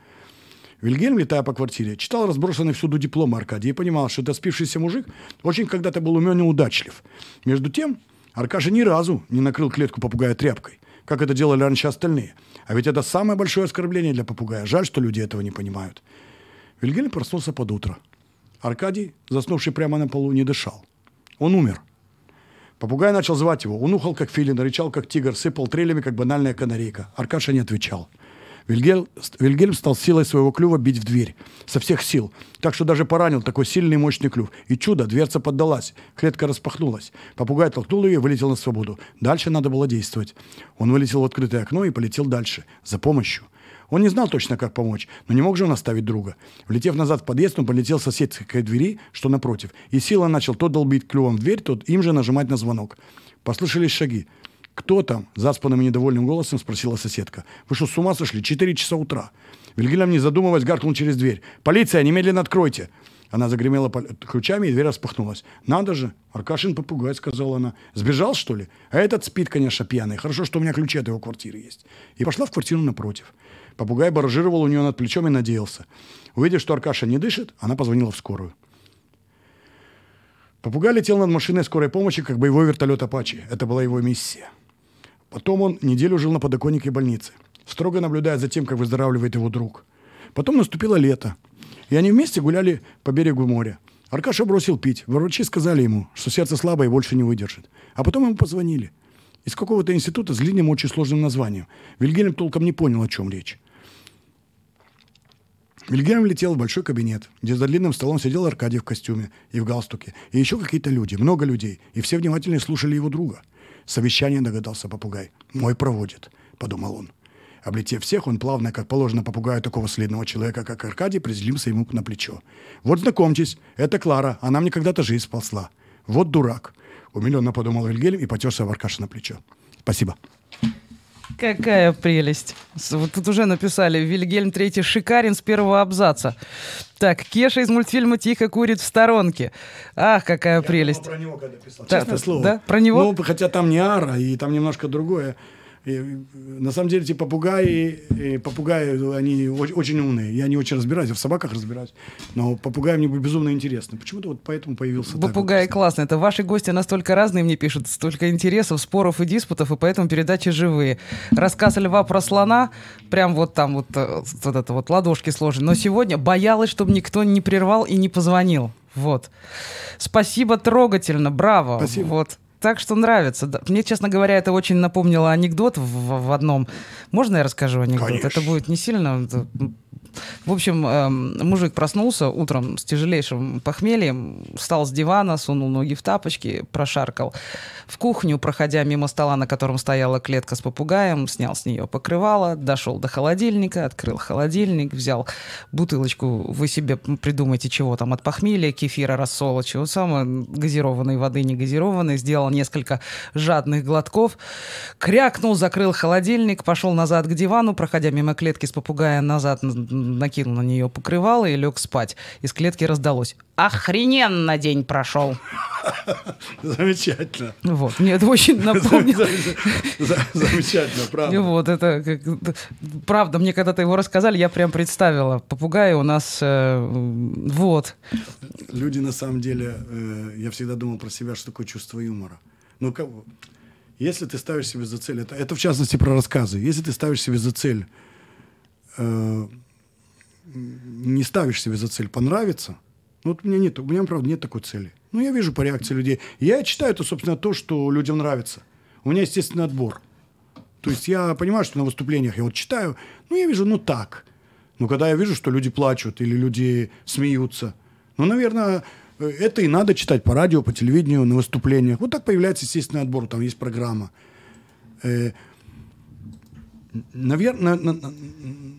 Вильгельм, летая по квартире, читал разбросанные всюду дипломы Аркадия и понимал, что этот спившийся мужик очень когда-то был умен и удачлив. Между тем, Аркаша ни разу не накрыл клетку попугая тряпкой, как это делали раньше остальные. А ведь это самое большое оскорбление для попугая. Жаль, что люди этого не понимают. Вильгельм проснулся под утро. Аркадий, заснувший прямо на полу, не дышал. Он умер. Попугай начал звать его. Он ухал, как филин, рычал, как тигр, сыпал трелями, как банальная канарейка. Аркаша не отвечал. Вильгель, Вильгельм стал силой своего клюва бить в дверь. Со всех сил. Так что даже поранил такой сильный мощный клюв. И чудо, дверца поддалась. Клетка распахнулась. Попугай толкнул ее и вылетел на свободу. Дальше надо было действовать. Он вылетел в открытое окно и полетел дальше. За помощью. Он не знал точно, как помочь, но не мог же он оставить друга. Влетев назад в подъезд, он полетел к соседской двери, что напротив. И сила начал то долбить клювом в дверь, то им же нажимать на звонок. Послышались шаги. «Кто там?» – заспанным и недовольным голосом спросила соседка. «Вы что, с ума сошли? Четыре часа утра». Вильгельм, не задумываясь, гаркнул через дверь. «Полиция, немедленно откройте!» Она загремела ключами, и дверь распахнулась. «Надо же! Аркашин попугай», — сказала она. «Сбежал, что ли? А этот спит, конечно, пьяный. Хорошо, что у меня ключи от его квартиры есть». И пошла в квартиру напротив. Попугай баражировал у нее над плечом и надеялся. Увидев, что Аркаша не дышит, она позвонила в скорую. Попугай летел над машиной скорой помощи, как боевой вертолет «Апачи». Это была его миссия. Потом он неделю жил на подоконнике больницы, строго наблюдая за тем, как выздоравливает его друг. Потом наступило лето, и они вместе гуляли по берегу моря. Аркаша бросил пить. Врачи сказали ему, что сердце слабое и больше не выдержит. А потом ему позвонили. Из какого-то института с длинным, очень сложным названием. Вильгельм толком не понял, о чем речь. Вильгельм летел в большой кабинет, где за длинным столом сидел Аркадий в костюме и в галстуке, и еще какие-то люди, много людей, и все внимательно слушали его друга. Совещание догадался попугай. «Мой проводит», — подумал он. Облетев всех, он плавно, как положено попугаю такого следного человека, как Аркадий, приземлился ему на плечо. «Вот знакомьтесь, это Клара, она мне когда-то жизнь спасла. Вот дурак», — умиленно подумал Вильгельм и потерся в Аркаша на плечо. «Спасибо». Какая прелесть. Вот тут уже написали, Вильгельм Третий шикарен с первого абзаца. Так, Кеша из мультфильма «Тихо курит в сторонке». Ах, какая прелесть. про него когда писал. Да, Честное да, слово. да, про него? Ну, хотя там не ара, и там немножко другое. И, э, на самом деле, эти попугаи, э, попугаи, они очень, очень умные. Я не очень разбираюсь, я в собаках разбираюсь. Но попугаи мне безумно интересны. Почему-то вот поэтому появился так вот классно. Это ваши гости настолько разные, мне пишут, столько интересов, споров и диспутов, и поэтому передачи живые. Рассказ Льва про слона, прям вот там вот, э, вот это вот ладошки сложены. Но сегодня боялась, чтобы никто не прервал и не позвонил. Вот. Спасибо, трогательно, браво. Спасибо. Вот. Так что нравится. Мне, честно говоря, это очень напомнило анекдот в, в- в одном. Можно я расскажу анекдот? Конечно. Это будет не сильно. В общем, эм, мужик проснулся утром с тяжелейшим похмельем, встал с дивана, сунул ноги в тапочки, прошаркал в кухню, проходя мимо стола, на котором стояла клетка с попугаем, снял с нее покрывало, дошел до холодильника, открыл холодильник, взял бутылочку, вы себе придумайте, чего там, от похмелья, кефира, рассола, чего самое, газированной воды, не газированной, сделал несколько жадных глотков, крякнул, закрыл холодильник, пошел назад к дивану, проходя мимо клетки с попугаем назад, накинул на нее покрывало и лег спать. Из клетки раздалось. Охрененно день прошел. Замечательно. Вот, мне это очень напомнило. За- Замечательно, правда. вот это, правда, мне когда-то его рассказали, я прям представила. Попугаи у нас, э, вот. Люди, на самом деле, э, я всегда думал про себя, что такое чувство юмора. Ну, если ты ставишь себе за цель, это, это в частности про рассказы, если ты ставишь себе за цель, э, не ставишь себе за цель понравиться, ну, вот у меня нет, у меня, правда, нет такой цели. Ну, я вижу по реакции людей. Я читаю это, собственно, то, что людям нравится. У меня естественный отбор. То есть я понимаю, что на выступлениях я вот читаю, ну, я вижу, ну, так. Но когда я вижу, что люди плачут или люди смеются, ну, наверное, э, это и надо читать по радио, по телевидению, на выступлениях. Вот так появляется естественный отбор, там есть программа. Наверное,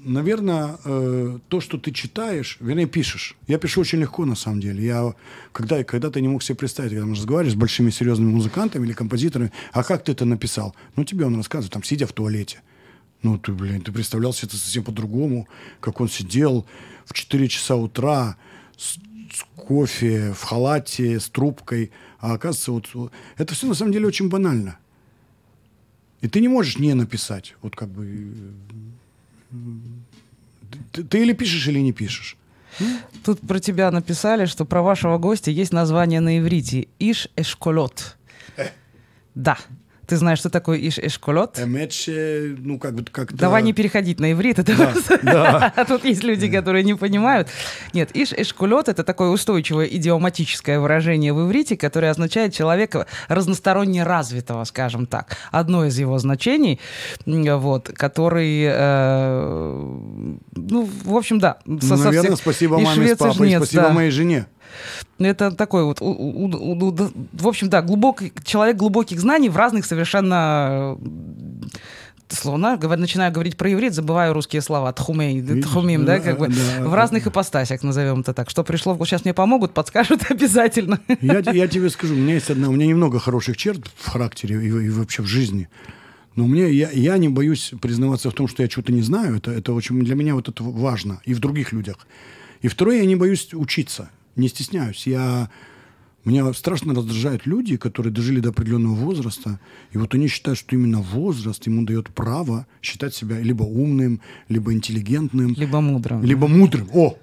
наверное, э, то, что ты читаешь, вернее, пишешь. Я пишу очень легко, на самом деле. Я когда, когда ты не мог себе представить, когда мы разговариваешь с большими серьезными музыкантами или композиторами, а как ты это написал? Ну, тебе он рассказывает, там, сидя в туалете. Ну, ты, блин, ты представлял себе это совсем по-другому, как он сидел в 4 часа утра с, с кофе, в халате, с трубкой. А оказывается, вот это все на самом деле очень банально. И ты не можешь не написать. Вот как бы... э, Ты, ты или пишешь, или не пишешь. Тут про тебя написали, что про вашего гостя есть название на иврите. Иш Эшколот. Да. Ты знаешь, что такое Иш Эшколот? Эмэч, э, ну, как бы как-то... Давай не переходить на иврит, это просто- да. А тут есть люди, которые не понимают. Нет, иш эшкулет это такое устойчивое идиоматическое выражение в иврите, которое означает человека разносторонне развитого, скажем так. Одно из его значений, вот, который, э, ну, в общем, да. со- Ну, со наверное, всех- спасибо маме с папой, жнец, спасибо да. моей жене. Это такой вот, у- у- у- в общем, да, глубокий, человек глубоких знаний в разных совершенно словно, говорю, начинаю говорить про иврит, забываю русские слова, тхумей, тхумим, да, да, как бы, да, в да. разных ипостасях, назовем это так. Что пришло, сейчас мне помогут, подскажут обязательно. Я, я тебе скажу, у меня есть одна, у меня немного хороших черт в характере и, и вообще в жизни. Но мне, я, я не боюсь признаваться в том, что я что-то не знаю. Это, это очень для меня вот это важно. И в других людях. И второе, я не боюсь учиться. Не стесняюсь. Я, меня страшно раздражают люди, которые дожили до определенного возраста. И вот они считают, что именно возраст ему дает право считать себя либо умным, либо интеллигентным. Либо мудрым. Либо мудрым. О,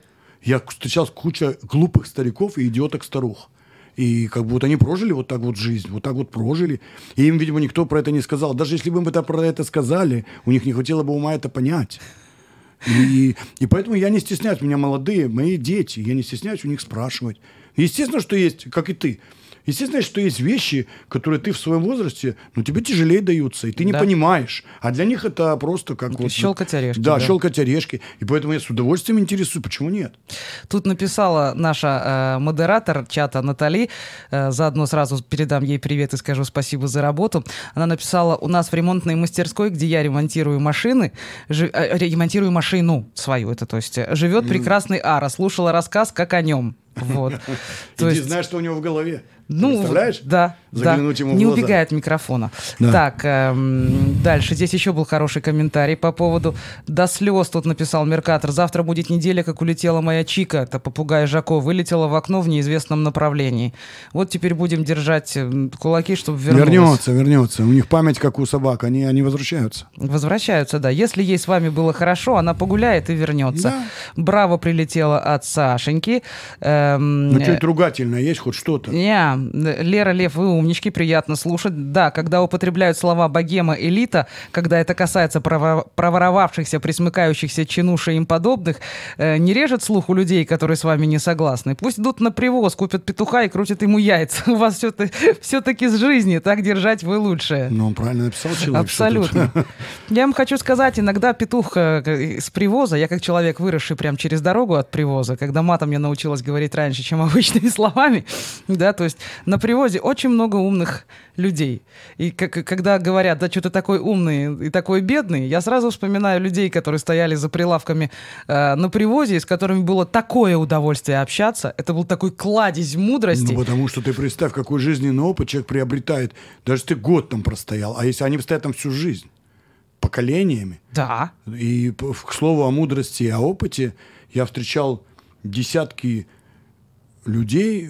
я встречал куча глупых стариков и идиоток-старух. И как бы вот они прожили вот так вот жизнь, вот так вот прожили. И им, видимо, никто про это не сказал. Даже если бы им это про это сказали, у них не хватило бы ума это понять. И, и поэтому я не стесняюсь, у меня молодые, мои дети, я не стесняюсь у них спрашивать. Естественно, что есть, как и ты. Естественно, что есть вещи, которые ты в своем возрасте, ну, тебе тяжелее даются, и ты не Да. понимаешь. А для них это просто как вот... щелкать орешки, Да, да. щелкать орешки. И поэтому я с удовольствием интересуюсь. Почему нет? Тут написала наша э, модератор чата Натали, э, заодно сразу передам ей привет и скажу спасибо за работу. Она написала, у нас в ремонтной мастерской, где я ремонтирую машины, жи- э, ремонтирую машину свою, это то есть, э, живет прекрасный Ара, слушала рассказ как о нем. Вот. То есть, знаешь, что у него в голове. ну, Представляешь? Да, Заглянуть да. ему в Не глаза. убегай от микрофона. Да. Так, эм, дальше. Здесь еще был хороший комментарий по поводу «До слез» тут написал Меркатор. «Завтра будет неделя, как улетела моя Чика». Это попугай Жако. Вылетела в окно в неизвестном направлении. Вот теперь будем держать м, кулаки, чтобы вернулась. Вернется, вернется. У них память, как у собак. Они, они возвращаются. Возвращаются, да. Если ей с вами было хорошо, она погуляет и вернется. Да. Браво прилетела от Сашеньки. Эм, Ну, э, что-нибудь ругательное есть, хоть что-то. Не, Лера, Лев, вы умнички, приятно слушать. Да, когда употребляют слова богема, элита, когда это касается проворовавшихся, присмыкающихся чинушей и им подобных, э, не режет слух у людей, которые с вами не согласны. Пусть идут на привоз, купят петуха и крутят ему яйца. У вас все-таки с жизни, так держать вы лучше. Ну, он правильно написал человек. Абсолютно. Я вам хочу сказать, иногда петух э, с привоза, я как человек, выросший прям через дорогу от привоза, когда матом я научилась говорить раньше, чем обычными словами, да, то есть на привозе очень много умных людей. И как- когда говорят, да что ты такой умный и такой бедный, я сразу вспоминаю людей, которые стояли за прилавками э, на привозе, с которыми было такое удовольствие общаться. Это был такой кладезь мудрости. Ну, потому что ты представь, какой жизненный опыт человек приобретает. Даже ты год там простоял. А если они стоят там всю жизнь? Поколениями. Да. И к слову о мудрости и о опыте, я встречал десятки людей,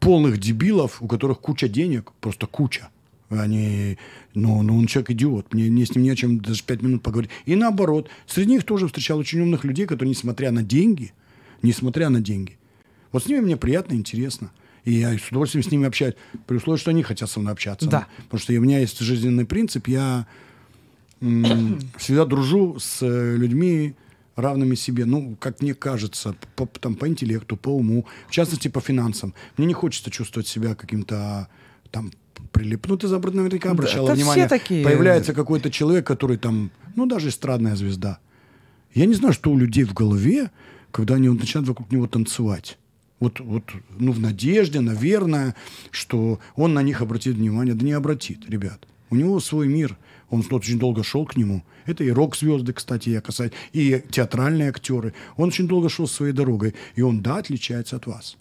полных дебилов, у которых куча денег, просто куча. Они, ну, ну он человек идиот, мне, мне с ним не о чем даже пять минут поговорить. И наоборот, среди них тоже встречал очень умных людей, которые, несмотря на деньги, несмотря на деньги, вот с ними мне приятно, интересно. И я с удовольствием с ними общаюсь, при условии, что они хотят со мной общаться. Да. Потому что у меня есть жизненный принцип, я всегда дружу с э, людьми равными себе, ну, как мне кажется, по, там, по интеллекту, по уму, в частности, по финансам. Мне не хочется чувствовать себя каким-то там прилип. Ну, ты забр- наверняка обращала все внимание. такие. Появляется какой-то человек, который там, ну, даже эстрадная звезда. Я не знаю, что у людей в голове, когда они вот начинают вокруг него танцевать. Вот, вот, ну, в надежде, наверное, что он на них обратит внимание. Да не обратит, ребят. У него свой мир. Он очень долго шел к нему. Это и рок-звезды, кстати, я касаюсь, и театральные актеры. Он очень долго шел своей дорогой. И он, да, отличается от вас.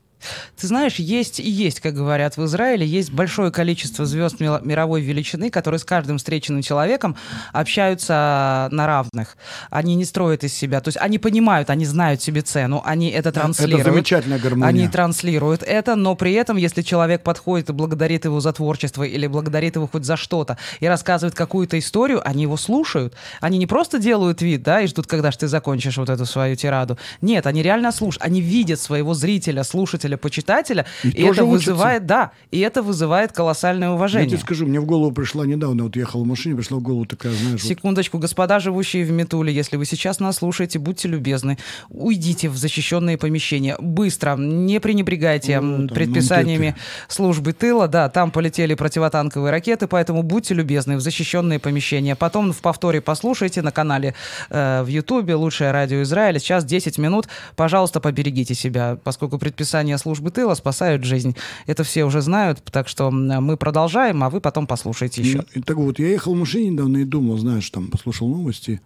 Ты знаешь, есть и есть, как говорят в Израиле, есть большое количество звезд ми- мировой величины, которые с каждым встреченным человеком общаются на равных. Они не строят из себя, то есть они понимают, они знают себе цену, они это транслируют. Это замечательная гармония. Они транслируют это, но при этом, если человек подходит и благодарит его за творчество или благодарит его хоть за что-то и рассказывает какую-то историю, они его слушают. Они не просто делают вид, да, и ждут, когда же ты закончишь вот эту свою тираду. Нет, они реально слушают. Они видят своего зрителя, слушателя, почитателя, И и, это вызывает, да, и это вызывает колоссальное Я уважение. тебе скажу, мне в голову пришла недавно, вот ехал в машине, пришла в голову такая, знаешь, вот Секундочку, господа, живущие в Метуле, если вы сейчас нас слушаете, будьте любезны, уйдите в защищенные помещения. Быстро, не пренебрегайте Ну, там, предписаниями манкеты. службы тыла. Да, там полетели противотанковые ракеты, поэтому будьте любезны в защищенные помещения. Потом в повторе послушайте на канале э, в Ютубе «Лучшее радио Израиля». Сейчас 10 минут. Пожалуйста, поберегите себя, поскольку предписания службы тыла спасают жизнь. Это все уже знают, так что мы продолжаем, а вы потом послушайте еще. И так вот, я ехал в машине недавно и думал, знаешь, там, послушал новости.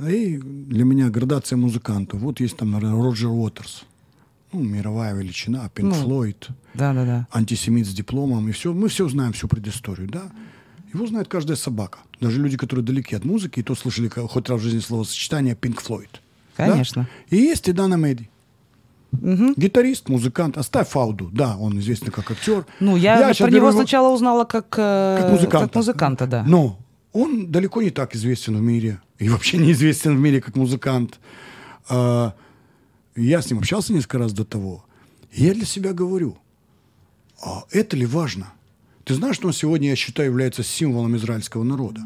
И для меня градация музыкантов. Вот есть там наверное, Роджер Уотерс. Ну, мировая величина, Пинк Ну. Флойд, Да-да-да. антисемит с дипломом. И все. Мы все знаем всю предысторию, да? Его знает каждая собака. Даже люди, которые далеки от музыки, и то слышали хоть раз в жизни словосочетание Пинк Флойд. Да? Конечно. И есть и Дана Меди. Гитарист, музыкант. Оставь Фауду. Да, он известный как актер. Ну, я, щас про него его- сначала узнала как, э, как музыканта. как музыканта, да. Но он далеко не так известен в мире. И вообще не известен в мире как музыкант. А, Я с ним общался несколько раз до того. И я для себя говорю, а это ли важно? Ты знаешь, что он сегодня, я считаю, является символом израильского народа?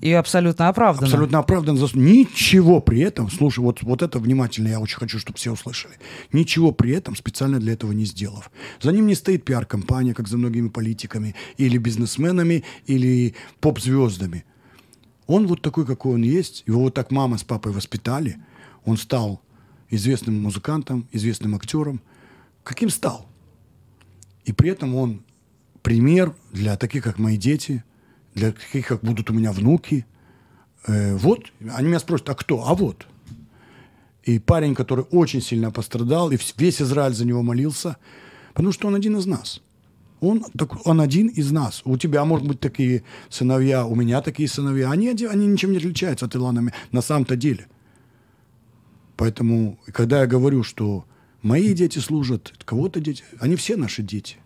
И абсолютно оправданно. Абсолютно оправдан. Ничего при этом, слушай, вот, вот это внимательно, я очень хочу, чтобы все услышали. Ничего при этом специально для этого не сделав. За ним не стоит пиар-компания, как за многими политиками, или бизнесменами, или поп-звездами. Он вот такой, какой он есть. Его вот так мама с папой воспитали. Он стал известным музыкантом, известным актером. Каким стал? И при этом он пример для таких, как мои дети, для таких, как будут у меня внуки. Э, вот, они меня спросят, а кто? А вот. И парень, который очень сильно пострадал, и весь Израиль за него молился, потому что он один из нас. Он, так, он один из нас. У тебя, может быть, такие сыновья, у меня такие сыновья. Они, они ничем не отличаются от Илана на самом-то деле. Поэтому, когда я говорю, что мои дети служат, кого-то дети, они все наши дети.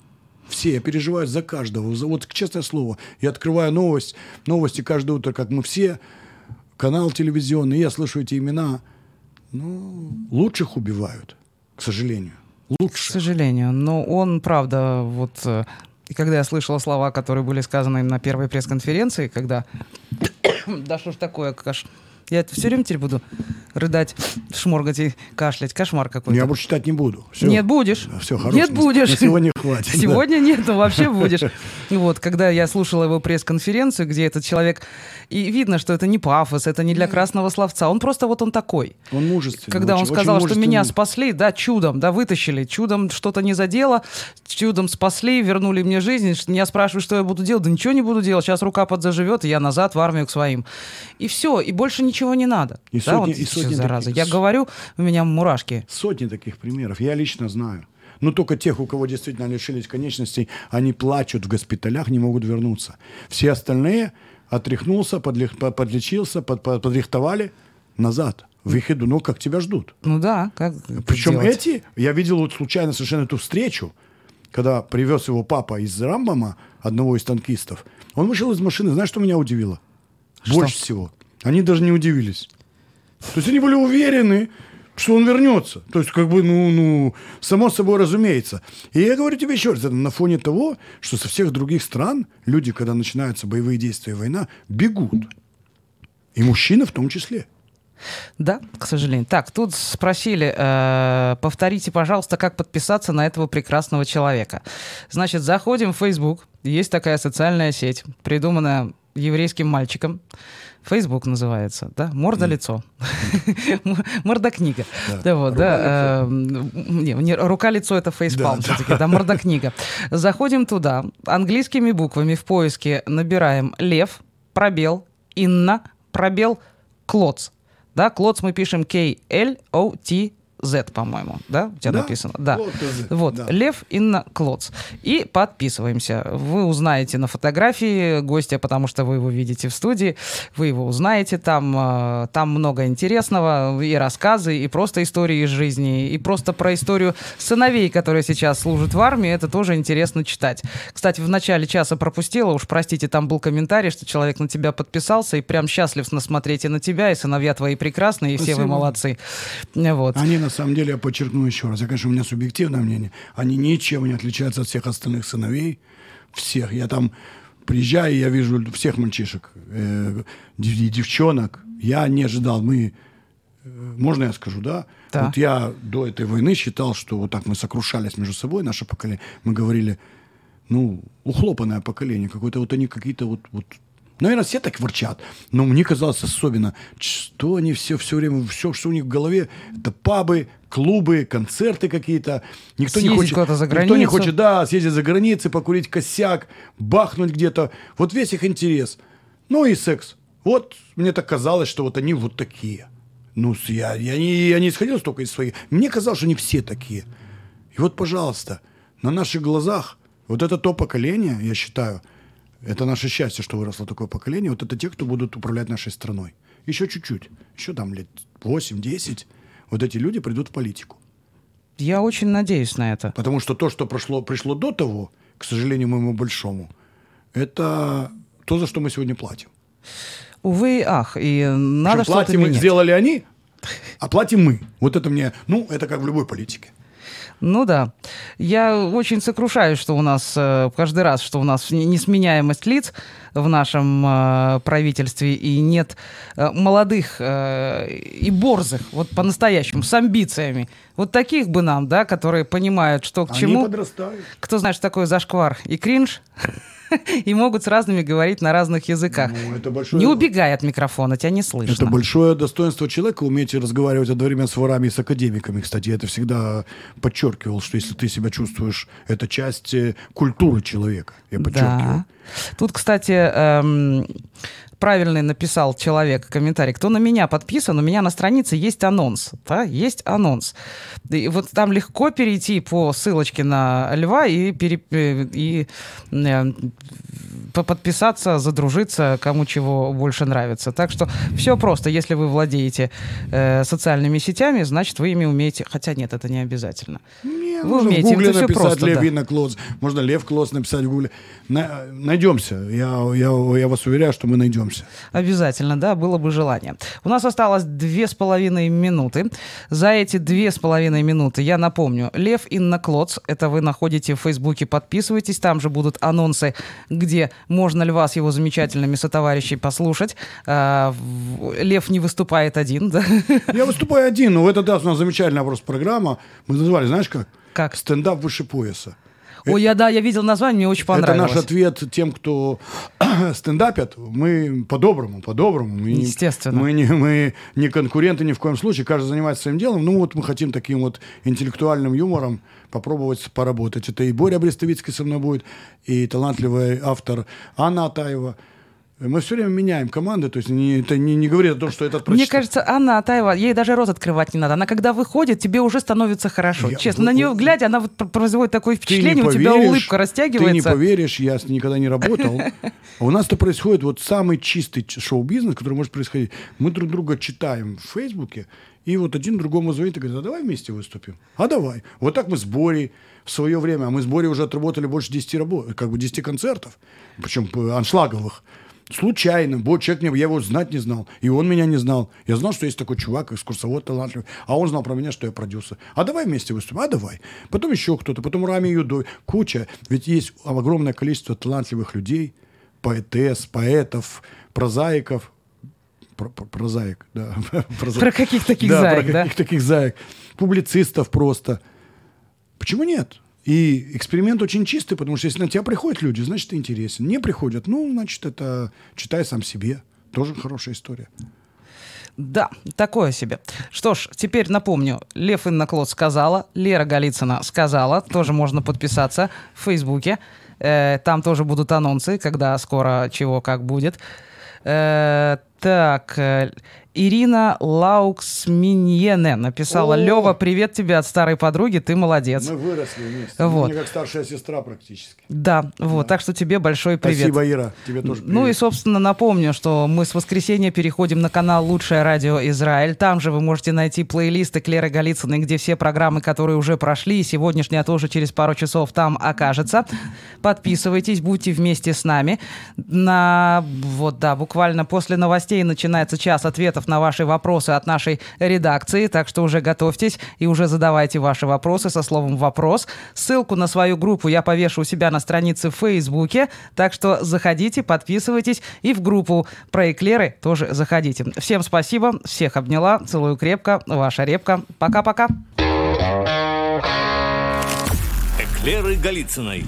Все, я переживаю за каждого. За- Вот честное слово, я открываю новость, новости каждое утро, как мы все, канал телевизионный, я слышу эти имена. Ну, лучших убивают, к сожалению. К Лучше. сожалению. Но он, правда, вот... э, И когда я слышала слова, которые были сказаны на первой пресс-конференции, когда... да что ж такое, каш... Я это все время теперь буду рыдать, шморгать и кашлять. Кошмар какой-то. Я больше читать не буду. Всё. Нет, будешь. Все, хорошо. Нет, будешь. На сегодня хватит. да. Сегодня нет, но вообще будешь. Вот, когда я слушала его пресс-конференцию, где этот человек... И видно, что это не пафос, это не для красного словца. Он просто вот он такой. Он мужественный. Когда он очень- сказал, очень что меня спасли, да, чудом, да, вытащили, чудом что-то не задело, чудом спасли, вернули мне жизнь. Меня спрашивают, что я буду делать. Да ничего не буду делать, сейчас рука подзаживет, и я назад в армию к своим. И все, и больше ничего не надо. И да, сотни- вот и сотни зараза. таких- Я говорю, у меня мурашки. Сотни таких примеров. Я лично знаю. Но только тех, у кого действительно лишились конечностей, они плачут в госпиталях, не могут вернуться. Все остальные отряхнулся, подлех- по- подлечился, под- под- подрихтовали назад. В их иду. Ну, как тебя ждут. Ну да, как Причем сделать? эти, я видел вот случайно совершенно эту встречу, когда привез его папа из Рамбама, одного из танкистов. Он вышел из машины, знаешь, что меня удивило? Больше всего. Они даже не удивились. То есть они были уверены, что он вернется. То есть, как бы, ну, ну, само собой разумеется. И я говорю тебе еще раз, на фоне того, что со всех других стран люди, когда начинаются боевые действия война, бегут. И мужчины в том числе. Да, к сожалению. Так, тут спросили, э, повторите, пожалуйста, как подписаться на этого прекрасного человека. Значит, заходим в Facebook. Есть такая социальная сеть, придуманная еврейским мальчиком. Фейсбук называется, да? Морда-лицо. Морда-книга. Да, вот, да. эм, Не, не, рука-лицо это фейспалм все-таки, да, морда-книга. Заходим туда, английскими буквами в поиске набираем лев, пробел, Инна, пробел, Клоц. Да, Клоц мы пишем K-L-O-T Z, по-моему, да? У тебя Да, написано. Да. Вот, да. Лев Инна Клоц. И подписываемся. Вы узнаете на фотографии гостя, потому что вы его видите в студии. Вы его узнаете там. э, Там много интересного. И рассказы, и просто истории из жизни, и просто про историю сыновей, которые сейчас служат в армии. Это тоже интересно читать. Кстати, в начале часа пропустила, уж простите, там был комментарий, что человек на тебя подписался и прям счастлив смотреть и на тебя, и сыновья твои прекрасные, и все вы Спасибо. молодцы. Вот. Они, на самом деле, я подчеркну еще раз, я, конечно, у меня субъективное мнение, они ничем не отличаются от всех остальных сыновей, всех. Я там приезжаю, я вижу всех мальчишек, э, дев- девчонок. Я не ожидал, мы, э, можно я скажу, да? Да. Вот я до этой войны считал, что вот так мы сокрушались между собой, наше поколение. Мы говорили, ну, ухлопанное поколение, какое-то вот они какие-то вот, вот Наверное, все так ворчат. Но мне казалось особенно, что они все, все время, все, что у них в голове, это пабы, клубы, концерты какие-то. Никто не Съездить хочет, куда-то за никто не границу. хочет, да, съездить за границей, покурить косяк, бахнуть где-то. Вот весь их интерес. Ну и секс. Вот мне так казалось, что вот они вот такие. Ну, я, я, не, я не исходил только из своих. Мне казалось, что они все такие. И вот, пожалуйста, на наших глазах, вот это то поколение, я считаю, это наше счастье, что выросло такое поколение, вот это те, кто будут управлять нашей страной. Еще чуть-чуть, еще там лет 8-10, вот эти люди придут в политику. Я очень надеюсь на это. Потому что то, что прошло, пришло до того, к сожалению, моему большому, это то, за что мы сегодня платим. Увы и ах, и надо что-то платим менять. сделали они, а платим мы. Вот это мне, ну, это как в любой политике. Ну да. Я очень сокрушаюсь, что у нас э, каждый раз, что у нас не- несменяемость лиц в нашем э, правительстве и нет э, молодых э, и борзых, вот по-настоящему, с амбициями. Вот таких бы нам, да, которые понимают, что к Они чему. подрастают. Кто знает, что такое зашквар и кринж, и могут с разными говорить на разных языках. Ну, это большое- Не убегай от микрофона, тебя не слышно. Это большое достоинство человека уметь разговаривать одновременно с ворами и с академиками. Кстати, я это всегда подчеркивал, что если ты себя чувствуешь, это часть э, культуры человека. Я подчеркиваю. Да. Тут, кстати, эм, правильный написал человек комментарий. Кто на меня подписан, у меня на странице есть анонс. Да? Есть анонс. И вот там легко перейти по ссылочке на Льва и, пере- э, и э, по- подписаться, задружиться, кому чего больше нравится. Так что все просто. Если вы владеете э, социальными сетями, значит, вы ими умеете. Хотя нет, это не обязательно. Не, Вы можно умеете, в гугле написать просто, Лев да. Клоц. Можно Лев Клоц написать в гугле. На- найдемся. Я, я, я вас уверяю, что мы найдемся. Обязательно, да, было бы желание. У нас осталось две с половиной минуты. За эти две с половиной минуты я напомню, Лев Инна Клоц, это вы находите в Фейсбуке, подписывайтесь, там же будут анонсы, где можно Льва с его замечательными сотоварищей послушать. А, Лев не выступает один, да? Я выступаю один, но в этот раз у нас замечательная просто программа. Мы назвали, знаешь как? Как? Стендап выше пояса. Ой, я, да, я видел название, мне очень Это понравилось. наш ответ тем, кто стендапят. Мы по-доброму, по-доброму. Мы, не- Естественно. Мы не, мы не конкуренты ни в коем случае. Каждый занимается своим делом. Ну вот мы хотим таким вот интеллектуальным юмором попробовать поработать. Это и Боря Брестовицкий со мной будет, и талантливый автор Анна Атаева. Мы все время меняем команды, то есть не, это не, не говорит о том, что этот Мне прочитал. кажется, Анна Атаева, ей даже рот открывать не надо. Она когда выходит, тебе уже становится хорошо. Я- Честно, вы- на нее глядя, она вот пр- производит такое впечатление, у тебя поверишь, улыбка растягивается. Ты не поверишь, я с ней никогда не работал. А у нас-то происходит вот самый чистый шоу-бизнес, который может происходить. Мы друг друга читаем в Фейсбуке, и вот один другому звонит и говорит, а давай вместе выступим. А давай. Вот так мы с Борей в свое время, а мы с Борей уже отработали больше 10, рабо- как бы 10 концертов, причем п- аншлаговых. Случайно. Бо человек, не, я его знать не знал. И он меня не знал. Я знал, что есть такой чувак, экскурсовод талантливый. А он знал про меня, что я продюсер. А давай вместе выступим. А давай. Потом еще кто-то. Потом Рами Юдой. Куча. Ведь есть огромное количество талантливых людей. Поэтесс, поэтов, прозаиков. Про- про- Прозаик, да. Проза- Про каких таких да, заек, про да? каких таких заек. Публицистов просто. Почему нет? И эксперимент очень чистый, потому что если на тебя приходят люди, значит, ты интересен. Не приходят, ну, значит, это читай сам себе. Тоже хорошая история. Да, такое себе. Что ж, теперь напомню. Лев Инноклод сказала, Лера Голицына сказала, тоже можно подписаться в Фейсбуке. Э, там тоже будут анонсы, когда скоро чего как будет. Э, так, э, Ирина Лауксминьене написала. О! Лева, привет тебе от старой подруги, ты молодец. Мы выросли вместе. Вот. Мне как старшая сестра практически. Да, вот, так что тебе большой привет. Спасибо, Ира. Тебе тоже привет. Ну и, собственно, напомню, что мы с воскресенья переходим на канал «Лучшее радио Израиль». Там же вы можете найти плейлисты Клеры Голицыной, где все программы, которые уже прошли, и сегодняшняя тоже через пару часов там окажется. Подписывайтесь, будьте вместе с нами. На, вот, да, буквально после новостей начинается час ответов на ваши вопросы от нашей редакции, так что уже готовьтесь и уже задавайте ваши вопросы со словом «вопрос». Ссылку на свою группу я повешу у себя на странице в Фейсбуке, так что заходите, подписывайтесь и в группу про эклеры тоже заходите. Всем спасибо, всех обняла, целую крепко, ваша репка. Пока-пока. Эклеры Голицыной.